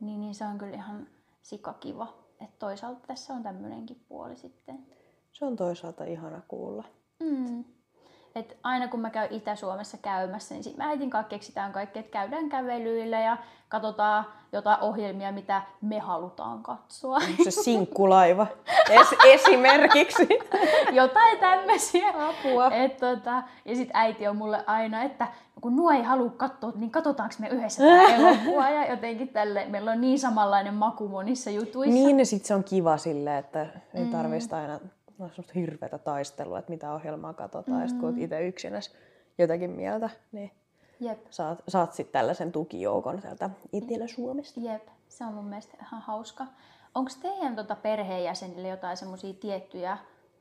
Niin, niin se on kyllä ihan sikakiva. Et toisaalta tässä on tämmönenkin puoli sitten. Se on toisaalta ihana kuulla. Mm. Et aina kun mä käyn Itä-Suomessa käymässä, niin sit mä äitin kanssa keksitään kaikki, että käydään kävelyillä ja katsotaan jotain ohjelmia, mitä me halutaan katsoa. Se sinkkulaiva es- esimerkiksi. jotain tämmöisiä. Apua. Et, tota, ja sitten äiti on mulle aina, että kun nuo ei halua katsoa, niin katsotaanko me yhdessä tämä elokuvaa ja jotenkin tälle. Meillä on niin samanlainen maku monissa jutuissa. Niin, ja sitten se on kiva silleen, että ei tarvista aina no, semmoista hirveätä taistelua, että mitä ohjelmaa katsotaan, mm. ja kun oot itse yksinäs jotakin mieltä, niin Jep, saat, saat sitten tällaisen tukijoukon sieltä Etelä-Suomesta. jep. Se on mun mielestä ihan hauska. Onko teidän tota perheenjäsenille jotain semmoisia tiettyjä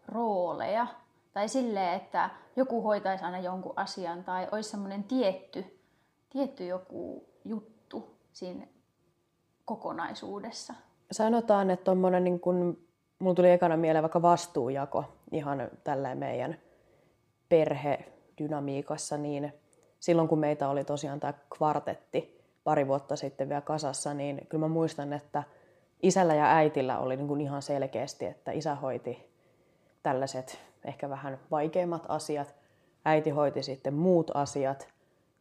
rooleja? Tai silleen, että joku hoitaisi aina jonkun asian tai olisi semmoinen tietty, tietty joku juttu siinä kokonaisuudessa? Sanotaan, että tommonen niin mulla tuli ekana mieleen vaikka vastuujako ihan tällä meidän perhedynamiikassa, niin silloin kun meitä oli tosiaan tämä kvartetti pari vuotta sitten vielä kasassa, niin kyllä mä muistan, että isällä ja äitillä oli niin kuin ihan selkeästi, että isä hoiti tällaiset ehkä vähän vaikeimmat asiat, äiti hoiti sitten muut asiat,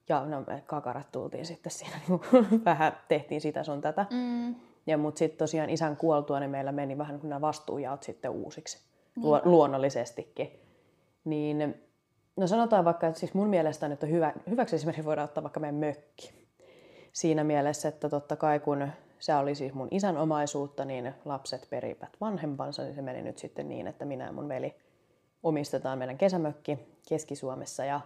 ja no, me kakarat tultiin sitten siinä, niin vähän tehtiin sitä sun tätä. Mm. Ja mutta sitten tosiaan isän kuoltua, niin meillä meni vähän niin nämä vastuujaot sitten uusiksi, Luo, luonnollisestikin. Niin, no sanotaan vaikka, että siis mun mielestä nyt on hyvä, hyväksi esimerkiksi voidaan ottaa vaikka meidän mökki. Siinä mielessä, että totta kai kun se oli siis mun isän omaisuutta, niin lapset perivät vanhempansa, niin se meni nyt sitten niin, että minä ja mun veli omistetaan meidän kesämökki Keski-Suomessa. Ja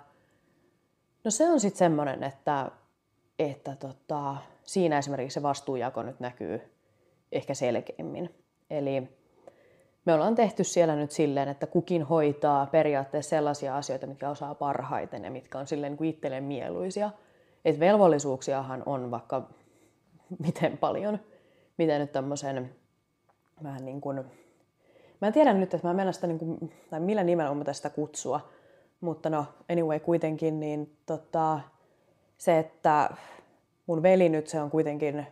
no se on sitten semmoinen, että, että tota, siinä esimerkiksi se vastuujako nyt näkyy ehkä selkeimmin. Eli me ollaan tehty siellä nyt silleen, että kukin hoitaa periaatteessa sellaisia asioita, mitkä osaa parhaiten ja mitkä on silleen niin itselleen mieluisia. Et velvollisuuksiahan on vaikka miten paljon, miten nyt tämmöisen vähän niin kuin, mä en tiedä nyt, että mä menen sitä niin kuin, tai millä nimellä mä sitä kutsua, mutta no anyway kuitenkin, niin tota, se, että mun veli nyt se on kuitenkin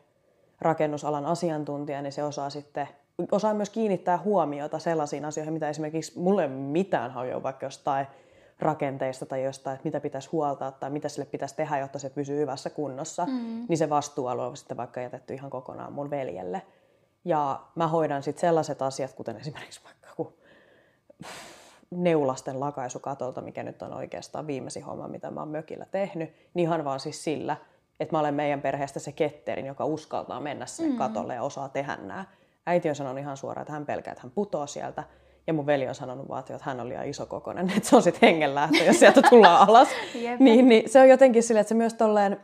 rakennusalan asiantuntija, niin se osaa sitten osaa myös kiinnittää huomiota sellaisiin asioihin, mitä esimerkiksi mulle ei mitään hajua vaikka jostain rakenteista tai jostain, että mitä pitäisi huoltaa tai mitä sille pitäisi tehdä, jotta se pysyy hyvässä kunnossa, mm. niin se vastuualue on sitten vaikka jätetty ihan kokonaan mun veljelle. Ja mä hoidan sitten sellaiset asiat, kuten esimerkiksi vaikka kun neulasten lakaisu katolta, mikä nyt on oikeastaan viimeisin homma, mitä mä oon mökillä tehnyt, niin ihan vaan siis sillä, että mä olen meidän perheestä se ketterin, joka uskaltaa mennä sinne mm. katolle ja osaa tehdä nämä. Äiti on sanonut ihan suoraan, että hän pelkää, että hän putoaa sieltä. Ja mun veli on sanonut vaan, että hän on liian isokokoinen, että se on sitten hengenlähtö, jos sieltä tullaan alas. niin, niin, se on jotenkin sille, että se myös tolleen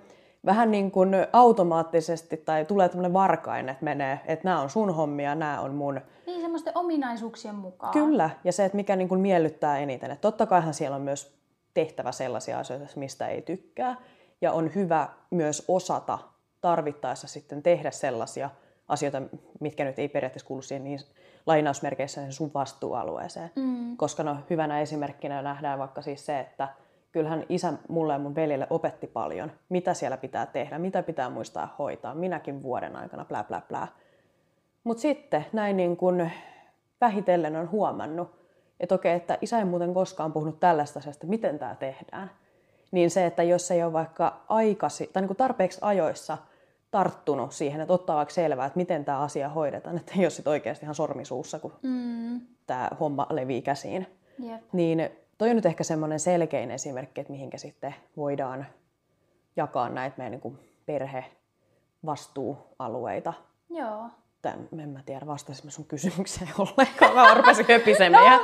vähän niin kuin automaattisesti tai tulee tämmöinen varkain, että menee, että nämä on sun hommia, nämä on mun. Niin, semmoisten ominaisuuksien mukaan. Kyllä, ja se, että mikä niin kuin miellyttää eniten. Että totta kaihan siellä on myös tehtävä sellaisia asioita, mistä ei tykkää. Ja on hyvä myös osata tarvittaessa sitten tehdä sellaisia asioita, mitkä nyt ei periaatteessa kuulu siihen niin lainausmerkeissä sen sun vastuualueeseen. Mm. Koska no, hyvänä esimerkkinä nähdään vaikka siis se, että kyllähän isä mulle ja mun veljelle opetti paljon, mitä siellä pitää tehdä, mitä pitää muistaa hoitaa, minäkin vuoden aikana, plää plää plää. Mutta sitten näin niin kun vähitellen on huomannut, että okei, että isä ei muuten koskaan puhunut tällaista asiasta, miten tämä tehdään. Niin se, että jos ei ole vaikka aikasi, tai niin tarpeeksi ajoissa tarttunut siihen, että ottaa vaikka selvää, että miten tämä asia hoidetaan, että ei ole sitten oikeasti ihan sormisuussa, kun mm. tämä homma levii käsiin. Yep. Niin toi on nyt ehkä semmoinen selkein esimerkki, että mihinkä sitten voidaan jakaa näitä meidän niin perhevastuualueita. Joo. Tän, en mä tiedä, vastasin sun kysymykseen ollenkaan. Mä rupesin höpisemään meidän,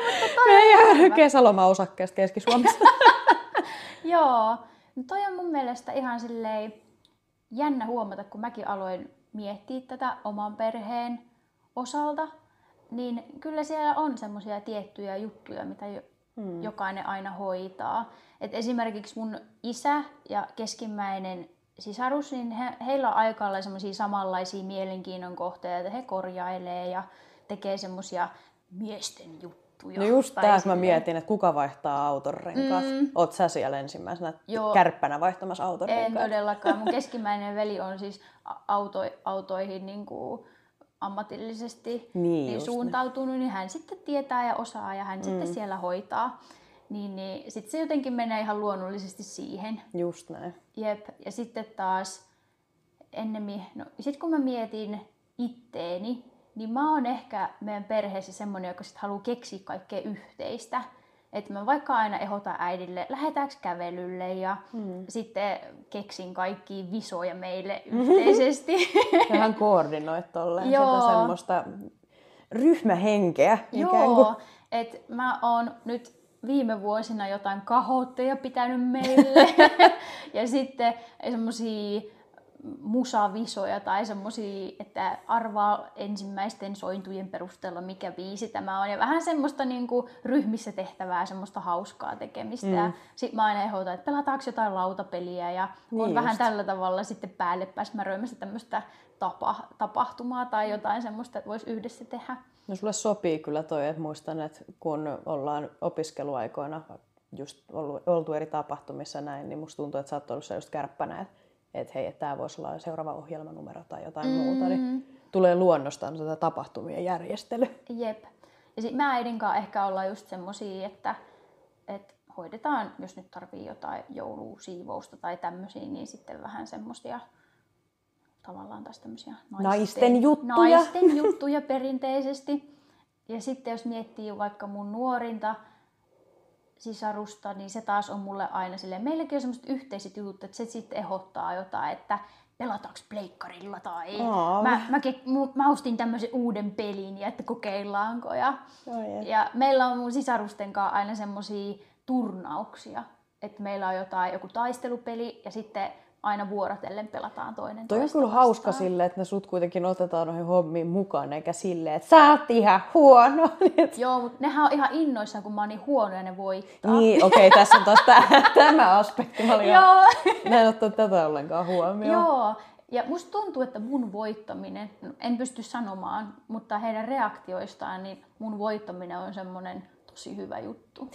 meidän kesälomaosakkeesta Keski-Suomesta. Joo, no toi on mun mielestä ihan silleen jännä huomata, kun mäkin aloin miettiä tätä oman perheen osalta, niin kyllä siellä on semmoisia tiettyjä juttuja, mitä hmm. jokainen aina hoitaa. Et esimerkiksi mun isä ja keskimmäinen sisarus, niin he, heillä on aika lailla semmoisia samanlaisia mielenkiinnon kohteita, he korjailee ja tekee semmoisia miesten juttuja. No just tää, mä mietin, että kuka vaihtaa auton renkaat. Mm. Oot sä siellä ensimmäisenä Joo. kärppänä vaihtamassa auton En todellakaan. Mun keskimmäinen veli on siis auto, autoihin niin kuin ammatillisesti niin, niin suuntautunut, niin. niin hän sitten tietää ja osaa ja hän mm. sitten siellä hoitaa. Niin, niin sitten se jotenkin menee ihan luonnollisesti siihen. Just näin. Jep. Ja sitten taas ennemmin, no sit kun mä mietin itteeni, niin mä oon ehkä meidän perheessä semmonen, joka sit haluaa keksiä kaikkea yhteistä. Että mä vaikka aina ehdotan äidille, lähdetäänkö kävelylle ja hmm. sitten keksin kaikki visoja meille yhteisesti. Ja hän koordinoit tolleen Joo. sitä semmoista ryhmähenkeä. Joo, että mä oon nyt viime vuosina jotain kahotteja pitänyt meille ja sitten semmoisia musavisoja tai semmoisia, että arvaa ensimmäisten sointujen perusteella, mikä biisi tämä on. Ja vähän semmoista niin kuin, ryhmissä tehtävää, semmoista hauskaa tekemistä. Mm. Sitten mä aina ehdotan, että pelataanko jotain lautapeliä ja niin on just. vähän tällä tavalla sitten päälle pääsmäröimässä tämmöistä tapa, tapahtumaa tai jotain semmoista, että voisi yhdessä tehdä. No sulle sopii kyllä toi, että muistan, että kun ollaan opiskeluaikoina just ollut, oltu eri tapahtumissa näin, niin musta tuntuu, että sä oot ollut just kärppänä, että että hei, että tämä voisi olla seuraava ohjelmanumero tai jotain mm. muuta, niin tulee luonnostaan tätä tapahtumien järjestely. Jep. Ja sitten mä äidin kanssa ehkä ollaan just semmosia, että, että hoidetaan, jos nyt tarvii jotain joulusiivousta tai tämmöisiä, niin sitten vähän semmoisia tavallaan taas tämmöisiä naisten, naisten juttuja. Naisten juttuja perinteisesti. Ja sitten jos miettii vaikka mun nuorinta, sisarusta, niin se taas on mulle aina silleen, meilläkin on semmoiset yhteiset jutut, että se sitten ehdottaa jotain, että pelataanko pleikkarilla tai oh. mä, mä, ke, mä ostin tämmöisen uuden pelin ja että kokeillaanko. Ja, oh, ja meillä on mun sisarusten kanssa aina semmoisia turnauksia, että meillä on jotain, joku taistelupeli ja sitten aina vuorotellen pelataan toinen Toi on kyllä hauska sille, että ne sut kuitenkin otetaan noihin hommiin mukaan, eikä silleen, että sä oot ihan huono. Joo, mutta nehän on ihan innoissaan, kun mä oon niin huono ja ne voittaa. Niin, okei, okay, tässä on taas tää, tämä aspekti. Mä olin Joo. Mä en ottanut tätä ollenkaan huomioon. Joo, ja musta tuntuu, että mun voittaminen, no, en pysty sanomaan, mutta heidän reaktioistaan, niin mun voittaminen on semmoinen tosi hyvä juttu.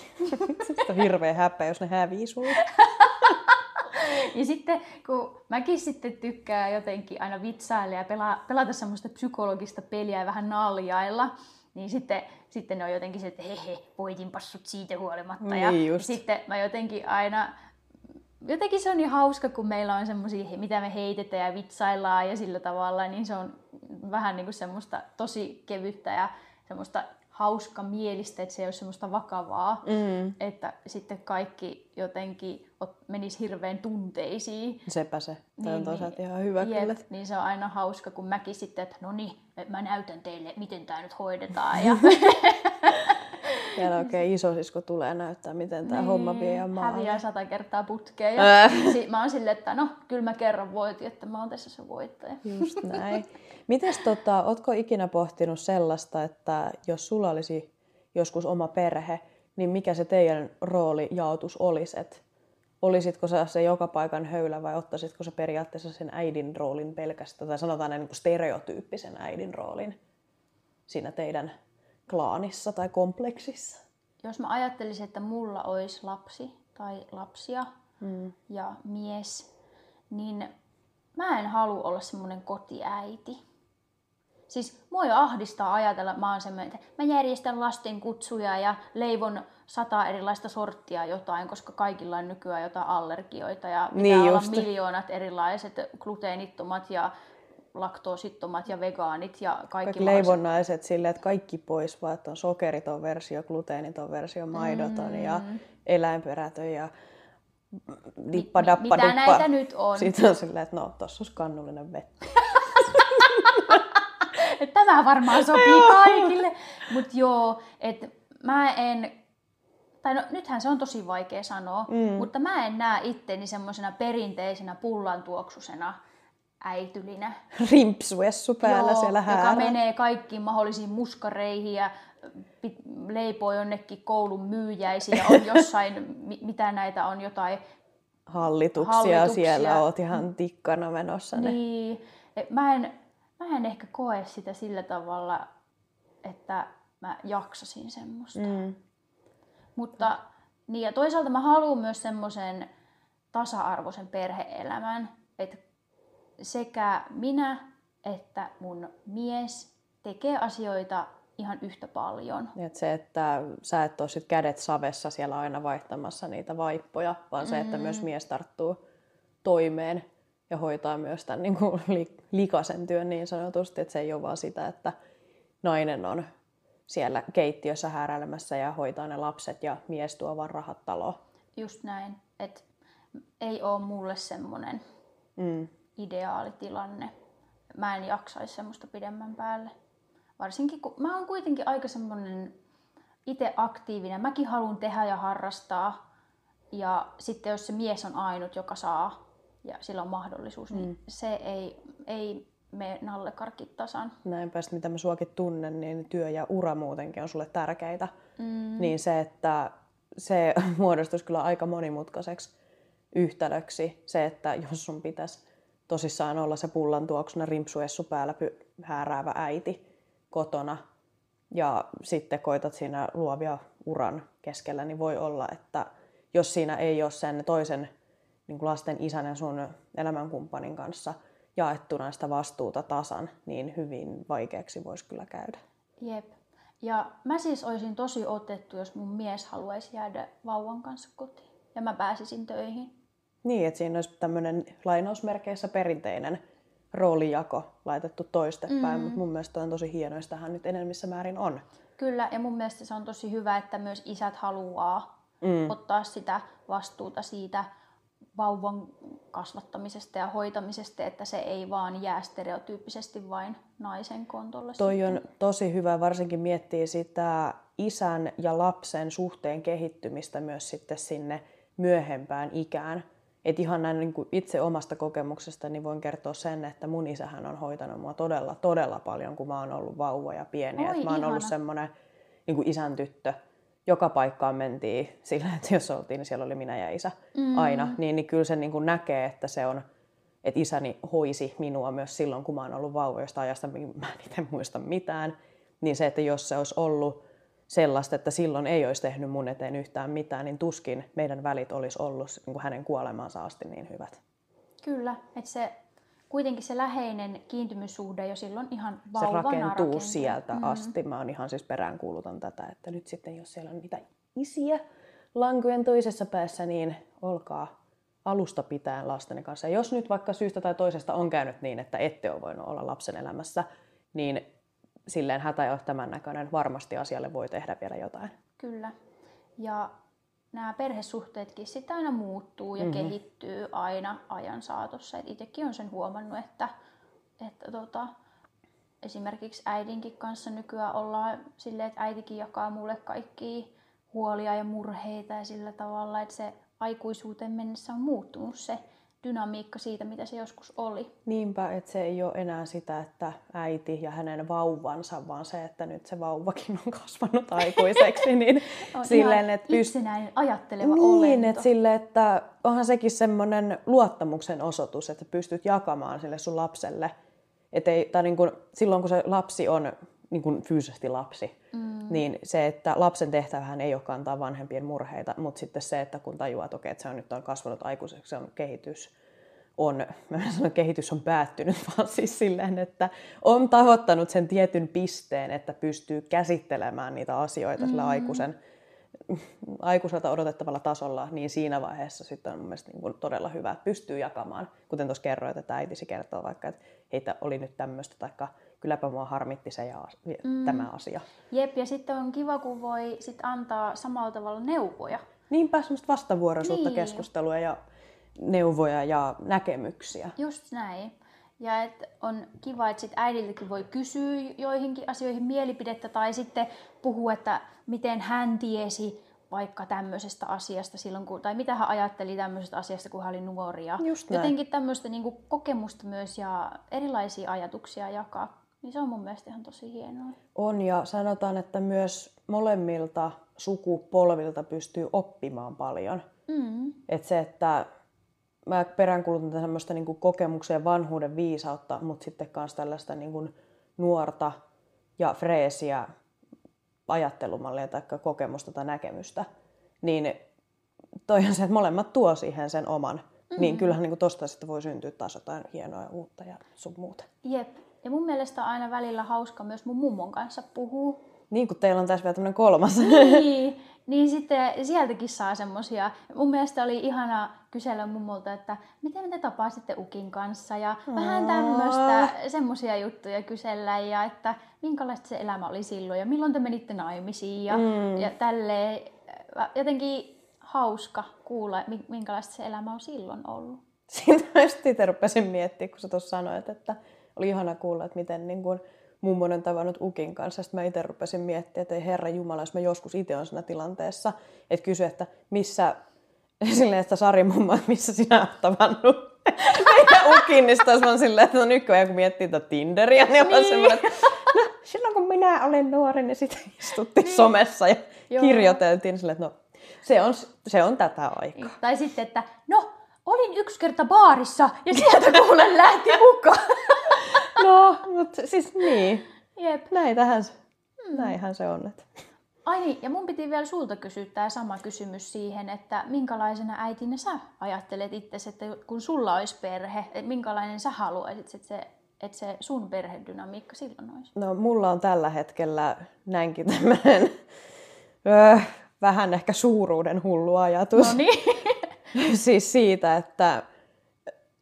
Se on hirveä häpeä, jos ne hävii sulle. ja sitten kun mäkin sitten tykkään jotenkin aina vitsailla ja pelaa, pelata semmoista psykologista peliä ja vähän naljailla, niin sitten, sitten ne on jotenkin se, että hehe, voitinpas sut siitä huolimatta. Niin ja just. sitten mä jotenkin aina, jotenkin se on niin hauska, kun meillä on semmoisia, mitä me heitetään ja vitsaillaan ja sillä tavalla, niin se on vähän niin kuin semmoista tosi kevyttä ja semmoista hauska mielistä, että se ei ole semmoista vakavaa, Mm. että sitten kaikki jotenkin ot- menisi hirveän tunteisiin. Sepä se. Toi Niin, on toisaalta niin. ihan hyvä Jep, kyllä. niin se on aina hauska, kun mäkin sitten, että no niin, mä näytän teille, miten tämä nyt hoidetaan. Ja Siellä oikein isosisko tulee näyttää, miten tämä homma vie ja Niin, häviää sata kertaa putkeen. Ja si- mä oon silleen, että no, kyllä mä kerran voitin, että mä oon tässä se voittaja. Just näin. Mites tota, ootko ikinä pohtinut sellaista, että jos sulla olisi joskus oma perhe, niin mikä se teidän roolijaotus olisi? Et olisitko sä se joka paikan höylä vai ottaisitko sä periaatteessa sen äidin roolin pelkästään, tai sanotaan näin niin stereotyyppisen äidin roolin siinä teidän klaanissa tai kompleksissa? Jos mä ajattelisin, että mulla olisi lapsi tai lapsia Mm. ja mies, niin mä en halua olla semmoinen kotiäiti. Siis mua jo ahdistaa ajatella, mä oon semmoinen, että mä järjestän lasten kutsuja ja leivon sata erilaista sorttia jotain, koska kaikilla on nykyään jotain allergioita ja pitää Niin olla just. miljoonat erilaiset gluteenittomat ja laktoosittomat ja vegaanit ja kaikki Kaikki leivonnaiset silleen, että kaikki pois, vaan että on sokeriton versio, gluteeniton versio, maidoton ja Mm. eläinperätön ja dippa, dappa, mitä duppa. näitä nyt on? Sitten on silleen, että no, tossa olisi kannullinen vettä. Et Tämä varmaan sopii kaikille. Mutta joo, että mä en, tai no nythän se on tosi vaikea sanoa, mm. mutta mä en näe itteni semmoisena perinteisenä pullantuoksusena äitylinä. Rimpsuessu päällä Joo, siellä joka häärä. menee kaikkiin mahdollisiin muskareihin ja leipoo jonnekin koulun myyjäisiin ja on jossain, mi- mitä näitä on, jotain Hallituksia, Hallituksia. siellä oot ihan tikkana menossa. Ne. Niin, et mä en, mä en ehkä koe sitä sillä tavalla, että mä jaksasin semmoista. Mm. Mm. Mutta niin ja toisaalta mä haluan myös semmoisen tasa-arvoisen perheelämän, että sekä minä että mun mies tekee asioita ihan yhtä paljon. Et se, että sä et ole sit kädet savessa siellä aina vaihtamassa niitä vaippoja, vaan se, että Mm. myös mies tarttuu toimeen ja hoitaa myös tämän niin kuin li- likasen työn niin sanotusti, että se ei ole vaan sitä, että nainen on siellä keittiössä hääräilemässä ja hoitaa ne lapset ja mies tuo vaan rahat taloon. Just näin, että ei ole mulle semmoinen Mm. Ideaalitilanne. Mä en jaksaisi semmoista pidemmän päälle. Varsinkin kun mä oon kuitenkin aika semmoinen itse aktiivinen. Mäkin haluan tehdä ja harrastaa. Ja sitten jos se mies on ainut, joka saa ja sillä on mahdollisuus, niin se ei, ei mene nallekarkit tasan. Näinpä mitä mä suakin tunnen, niin työ ja ura muutenkin on sulle tärkeitä. Mm. Niin se, että se muodostuisi kyllä aika monimutkaiseksi yhtälöksi. Se, että jos sun pitäisi tosissaan olla se pullan tuoksuna rimpsuessu päällä py- hääräävä äiti kotona ja sitten koitat siinä luovia uran keskellä, niin voi olla, että jos siinä ei ole sen toisen niin kuin lasten isän ja sun elämänkumppanin kanssa jaettuna sitä vastuuta tasan, niin hyvin vaikeaksi voisi kyllä käydä. Jep. Ja mä siis olisin tosi otettu, jos mun mies haluaisi jäädä vauvan kanssa kotiin. Ja mä pääsisin töihin. Niin, että siinä olisi tämmöinen lainausmerkeissä perinteinen roolijako laitettu toistepäin, mm. mutta mun mielestä on tosi hienoa, jos tähän nyt enemmissä määrin on. Kyllä, ja mun mielestä se on tosi hyvä, että myös isät haluaa Mm. ottaa sitä vastuuta siitä vauvan kasvattamisesta ja hoitamisesta, että se ei vaan jää stereotyyppisesti vain naisen kontolle. Toi on tosi hyvä, varsinkin miettiä sitä isän ja lapsen suhteen kehittymistä myös sitten sinne myöhempään ikään. Et ihan näin niin kuin itse omasta kokemuksesta niin voin kertoa sen, että mun isähän on hoitanut mua todella, todella paljon, kun mä oon ollut vauva ja pieni. Oi, Et mä oon ollut semmoinen niin kuin isän tyttö. Joka paikkaan mentiin sillä, että jos oltiin, niin siellä oli minä ja isä mm. aina. Niin, niin kyllä se niin kuin näkee, että se on, että isäni hoisi minua myös silloin, kun mä oon ollut vauva, josta ajasta mä en itse muista mitään. Niin se, että jos se olisi ollut sellaista, että silloin ei olisi tehnyt mun eteen yhtään mitään, niin tuskin meidän välit olisi ollut niin kuin hänen kuolemansa asti niin hyvät. Kyllä, että se kuitenkin se läheinen kiintymyssuhde jo silloin ihan Se vauvana rakentuu rakentuu. sieltä mm. asti. Mä oon ihan siis peräänkuulutan tätä, että nyt sitten jos siellä on niitä isiä lankujen toisessa päässä, niin olkaa alusta pitäen lastenne kanssa. Ja jos nyt vaikka syystä tai toisesta on käynyt niin, että ette ole voinut olla lapsen elämässä, niin silleen hätä ei ole tämän näköinen. Varmasti asialle voi tehdä vielä jotain. Kyllä. Ja nämä perhesuhteetkin sitten aina muuttuu ja Mhm. mm-hmm. kehittyy aina ajan saatossa. Et itsekin olen sen huomannut, että, että tota, esimerkiksi äidinkin kanssa nykyään ollaan silleen, että äitikin jakaa mulle kaikki huolia ja murheita ja sillä tavalla, että se aikuisuuteen mennessä on muuttunut se dynamiikka siitä, mitä se joskus oli. Niinpä, että se ei ole enää sitä, että äiti ja hänen vauvansa, vaan se, että nyt se vauvakin on kasvanut aikuiseksi. Niin On silleen, ihan että pyst- itsenäinen, ajatteleva Niin, olento. että sille, että onhan sekin semmoinen luottamuksen osoitus, että pystyt jakamaan sille sun lapselle. Et ei, tai niin kun, silloin kun se lapsi on niin kun fyysisesti lapsi, mm. niin se, että lapsen tehtävähän ei ole kantaa vanhempien murheita, mutta sitten se, että kun tajuaa, että, okei, että se on nyt on kasvanut aikuiseksi, se on kehitys, on, mä en sano, että kehitys on päättynyt, vaan siis silleen, että on tavoittanut sen tietyn pisteen, että pystyy käsittelemään niitä asioita sillä aikuisen, aikuiselta odotettavalla tasolla, niin siinä vaiheessa sitten on mun mielestä niin kuin todella hyvä, että pystyy jakamaan. Kuten tuossa kerroit, että äitisi kertoo vaikka, että heitä oli nyt tämmöistä, taikka kylläpä mua harmitti se ja mm. tämä asia. Jep, ja sitten on kiva, kun voi sit antaa samalla tavalla neuvoja. Niinpä semmoista vastavuoroisuutta, Niin. keskustelua ja neuvoja ja näkemyksiä. Just näin. Ja et on kiva, että sit äidiltäkin voi kysyä joihinkin asioihin mielipidettä tai sitten puhua, että miten hän tiesi vaikka tämmöisestä asiasta silloin, kun, tai mitä hän ajatteli tämmöisestä asiasta, kun hän oli nuori. Ja Just näin. jotenkin tämmöistä niinku kokemusta myös ja erilaisia ajatuksia jakaa. Niin se on mun mielestä ihan tosi hienoa. On ja sanotaan, että myös molemmilta sukupolvilta pystyy oppimaan paljon. Mm. Että se, että mä peräänkuulutan tämmöistä niin kokemuksen ja vanhuuden viisautta, mutta sitten myös tällaista niin kuin nuorta ja freesiä ajattelumallia tai kokemusta tai näkemystä, niin toi on se, että molemmat tuo siihen sen oman. Mm-hmm. Niin kyllähän niin tosta sitten voi syntyä taas jotain hienoa ja uutta ja sun muuta. Jep. Ja mun mielestä on aina välillä hauska myös mun mummon kanssa puhua. Niin kuin teillä on tässä vielä tämmöinen kolmas. niin, niin sitten sieltäkin saa semmosia. Mun mielestä oli ihana kysellä mummolta, että miten te tapasitte Ukin kanssa ja vähän tämmöistä, semmosia juttuja kysellä ja että minkälaista se elämä oli silloin ja milloin te menitte naimisiin ja, mm. ja tälleen. Jotenkin hauska kuulla, mi- minkälaista se elämä on silloin ollut. Siitä mä just itse rupesin miettimään, kun sä tuossa sanoit, että oli ihana kuulla, että miten niin kun mummon on tavannut Ukin kanssa. Sitten mä itse rupesin miettimään, että ei herra Jumala, jos mä joskus itse on siinä tilanteessa, että kysy, että missä, silleen, että Sari mummo, että missä sinä olet tavannut meidän Ukin, niin sitten olisi silleen, että no nykyään kun miettii tätä Tinderiä, niin on Niin. semmoinen, että no silloin kun minä olin nuori, niin sitten istuttiin niin. somessa ja Joo. kirjoiteltiin silleen, että no se on, se on tätä aikaa. Tai sitten, että no, olin yksi kerta baarissa ja sieltä kuulen lähti mukaan. No, mutta siis niin. Jep. Näitähän, se- näinhän se on. Että. Ai niin, ja mun piti vielä sulta kysyä tämä sama kysymys siihen, että minkälaisena äitinä sä ajattelet itse, että kun sulla olisi perhe, että minkälainen sä haluaisit, että se, että se sun perhedynamiikka silloin olisi? No, mulla on tällä hetkellä näinkin tämmöinen öö, vähän ehkä suuruuden hullu ajatus. No niin. siis siitä, että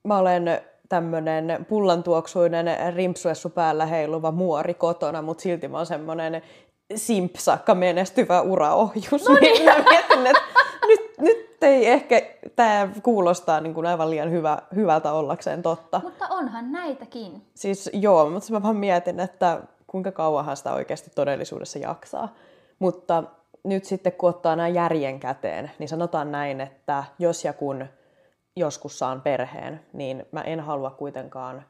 mä olen tämmöinen pullantuoksuinen rimpsuessu päällä heiluva muori kotona, mutta silti mä oon semmoinen simpsakka menestyvä uraohjus. No niin. mä mietin, että nyt, nyt ei ehkä tämä kuulostaa niin kuin aivan liian hyvä, hyvältä ollakseen totta. Mutta onhan näitäkin. Siis joo, mutta mä vaan mietin, että kuinka kauanhan sitä oikeasti todellisuudessa jaksaa. Mutta nyt sitten kun ottaa nämä järjen käteen, niin sanotaan näin, että jos ja kun joskus saan perheen, niin mä en halua kuitenkaan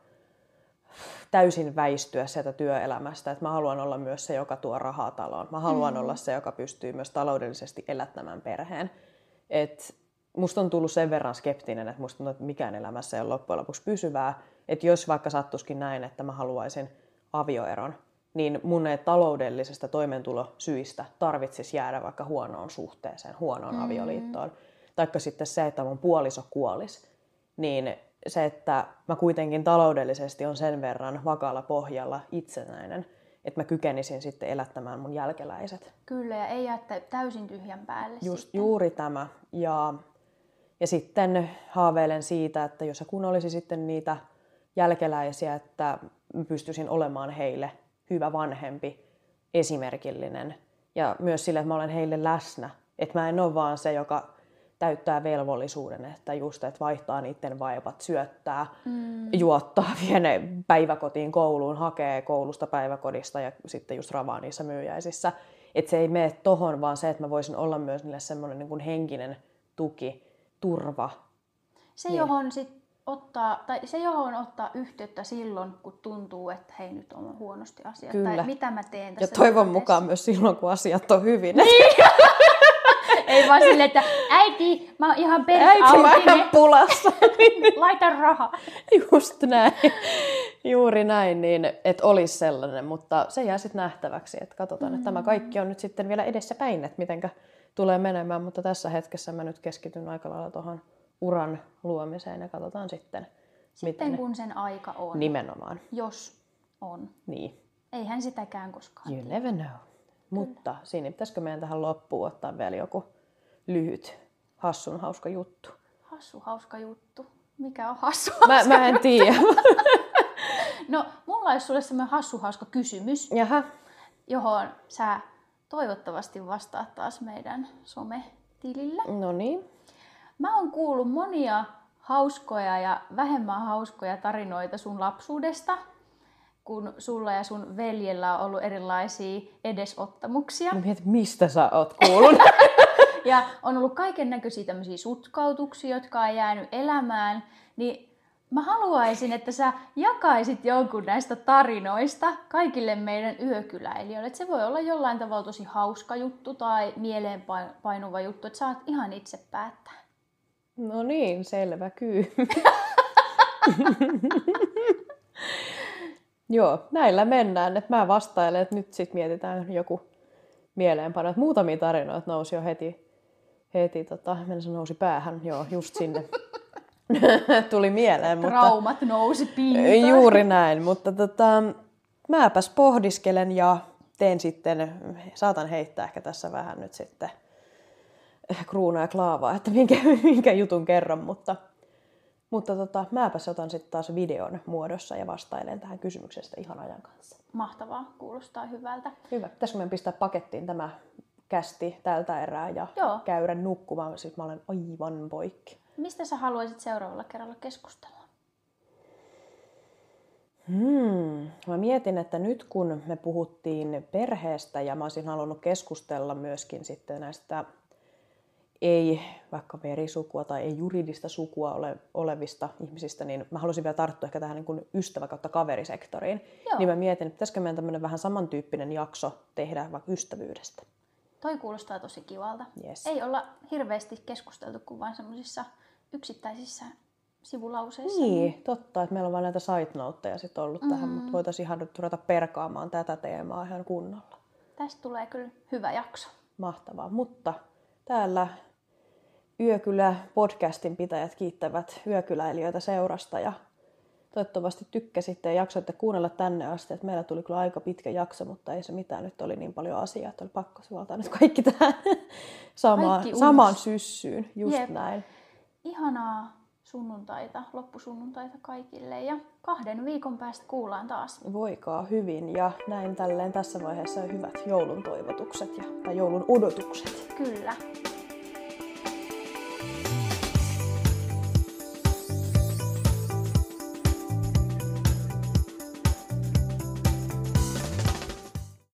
täysin väistyä sieltä työelämästä. Että mä haluan olla myös se, joka tuo rahaa taloon. Mä haluan mm. olla se, joka pystyy myös taloudellisesti elättämään perheen. Et musta on tullut sen verran skeptinen, että musta tuntuu, että mikään elämässä ei ole loppujen lopuksi pysyvää. Että jos vaikka sattuskin näin, että mä haluaisin avioeron, niin mun ei taloudellisesta toimeentulosyistä tarvitsisi jäädä vaikka huonoon suhteeseen, huonoon mm. avioliittoon. Taikka sitten se, että mun puoliso kuolis, niin se, että mä kuitenkin taloudellisesti on sen verran vakaalla pohjalla itsenäinen, että mä kykenisin sitten elättämään mun jälkeläiset. Kyllä, ja ei jää täysin tyhjän päälle Just sitten. juuri tämä. Ja, ja sitten haaveilen siitä, että jos ja kun olisi sitten niitä jälkeläisiä, että pystyisin olemaan heille hyvä vanhempi, esimerkillinen. Ja myös sille, että mä olen heille läsnä. Että mä en ole vaan se, joka täyttää velvollisuuden, että just, että vaihtaa niiden vaipat, syöttää, mm. juottaa, vie ne päiväkotiin kouluun, hakee koulusta päiväkodista ja sitten just ravaa niissä myyjäisissä. Että se ei mene tohon, vaan se, että mä voisin olla myös niille semmoinen niin kuin henkinen tuki, turva. Se, niin. johon sit ottaa, tai se johon ottaa yhteyttä silloin, kun tuntuu, että hei nyt on huonosti asiat. Kyllä. Tai mitä mä teen tässä Ja toivon tilanteessa. mukaan myös silloin, kun asiat on hyvin. Niin. Ei vaan silleen, että äiti, mä oon ihan Äiti, mä oon pulassa. Laita raha. Just näin. Juuri näin, niin että olisi sellainen, mutta se jää sitten nähtäväksi, että katsotaan, mm. että tämä kaikki on nyt sitten vielä edessä päin, että mitenkä tulee menemään, mutta tässä hetkessä mä nyt keskityn aika lailla tuohon uran luomiseen ja katsotaan sitten. Sitten miten kun sen aika on. Nimenomaan. Jos on. Niin. Eihän sitäkään koskaan. You never know. Mutta siinä pitäisikö meidän tähän loppuun ottaa vielä joku lyhyt, hassun hauska juttu? Hassu hauska juttu. Mikä on hassu Mä, mä en tiedä. no, mulla olisi sulle semmoinen hassu hauska kysymys, Jaha. johon sä toivottavasti vastaat taas meidän sometilillä. No niin. Mä oon kuullut monia hauskoja ja vähemmän hauskoja tarinoita sun lapsuudesta, kun sulla ja sun veljellä on ollut erilaisia edesottamuksia. Mä mietin, mistä sä oot kuullut? ja on ollut kaiken näköisiä tämmöisiä sutkautuksia, jotka on jäänyt elämään. Niin mä haluaisin, että sä jakaisit jonkun näistä tarinoista kaikille meidän yökyläilijöille. Se voi olla jollain tavalla tosi hauska juttu tai mieleenpainuva juttu, että saat ihan itse päättää. No niin, selvä kyy. Joo, näillä mennään. Et mä vastailen, että nyt sitten mietitään joku mieleenpano. Että muutamia tarinoita nousi jo heti, heti tota, se nousi päähän, joo, just sinne. Tuli mieleen. Mutta, Traumat nousi pintaan. Juuri näin, mutta tota, mäpäs pohdiskelen ja teen sitten, saatan heittää ehkä tässä vähän nyt sitten kruunaa ja klaavaa, että minkä, minkä jutun kerron, mutta, mutta tota, mäpäs otan sitten taas videon muodossa ja vastailen tähän kysymyksestä ihan ajan kanssa. Mahtavaa, kuulostaa hyvältä. Hyvä. Pitäisikö meidän pistää pakettiin tämä kästi tältä erää ja Joo. käydä nukkumaan, siis mä olen aivan poikki. Mistä sä haluaisit seuraavalla kerralla keskustella? Hmm. Mä mietin, että nyt kun me puhuttiin perheestä ja mä olisin halunnut keskustella myöskin sitten näistä ei vaikka verisukua tai ei juridista sukua ole, olevista ihmisistä, niin mä haluaisin vielä tarttua ehkä tähän niin kuin ystävä- kautta kaverisektoriin. Joo. Niin mä mietin, että pitäisikö meidän tämmöinen vähän samantyyppinen jakso tehdä vaikka ystävyydestä. Toi kuulostaa tosi kivalta. Yes. Ei olla hirveästi keskusteltu kuin vain semmoisissa yksittäisissä sivulauseissa. Niin, niin, totta, että meillä on vain näitä side sit ollut mm-hmm. tähän, mutta voitaisiin ihan nyt ruveta perkaamaan tätä teemaa ihan kunnolla. Tästä tulee kyllä hyvä jakso. Mahtavaa, mutta täällä Yökylä podcastin pitäjät kiittävät yökyläilijöitä seurasta ja toivottavasti tykkäsitte ja jaksoitte kuunnella tänne asti. Että meillä tuli kyllä aika pitkä jakso, mutta ei se mitään. Nyt oli niin paljon asiaa, että oli pakko suoltaa nyt kaikki tähän samaan, samaan syssyyn. Just Jep. näin. Ihanaa sunnuntaita, loppusunnuntaita kaikille ja kahden viikon päästä kuullaan taas. Voikaa hyvin ja näin tälleen tässä vaiheessa hyvät joulun toivotukset ja, tai joulun odotukset. Kyllä.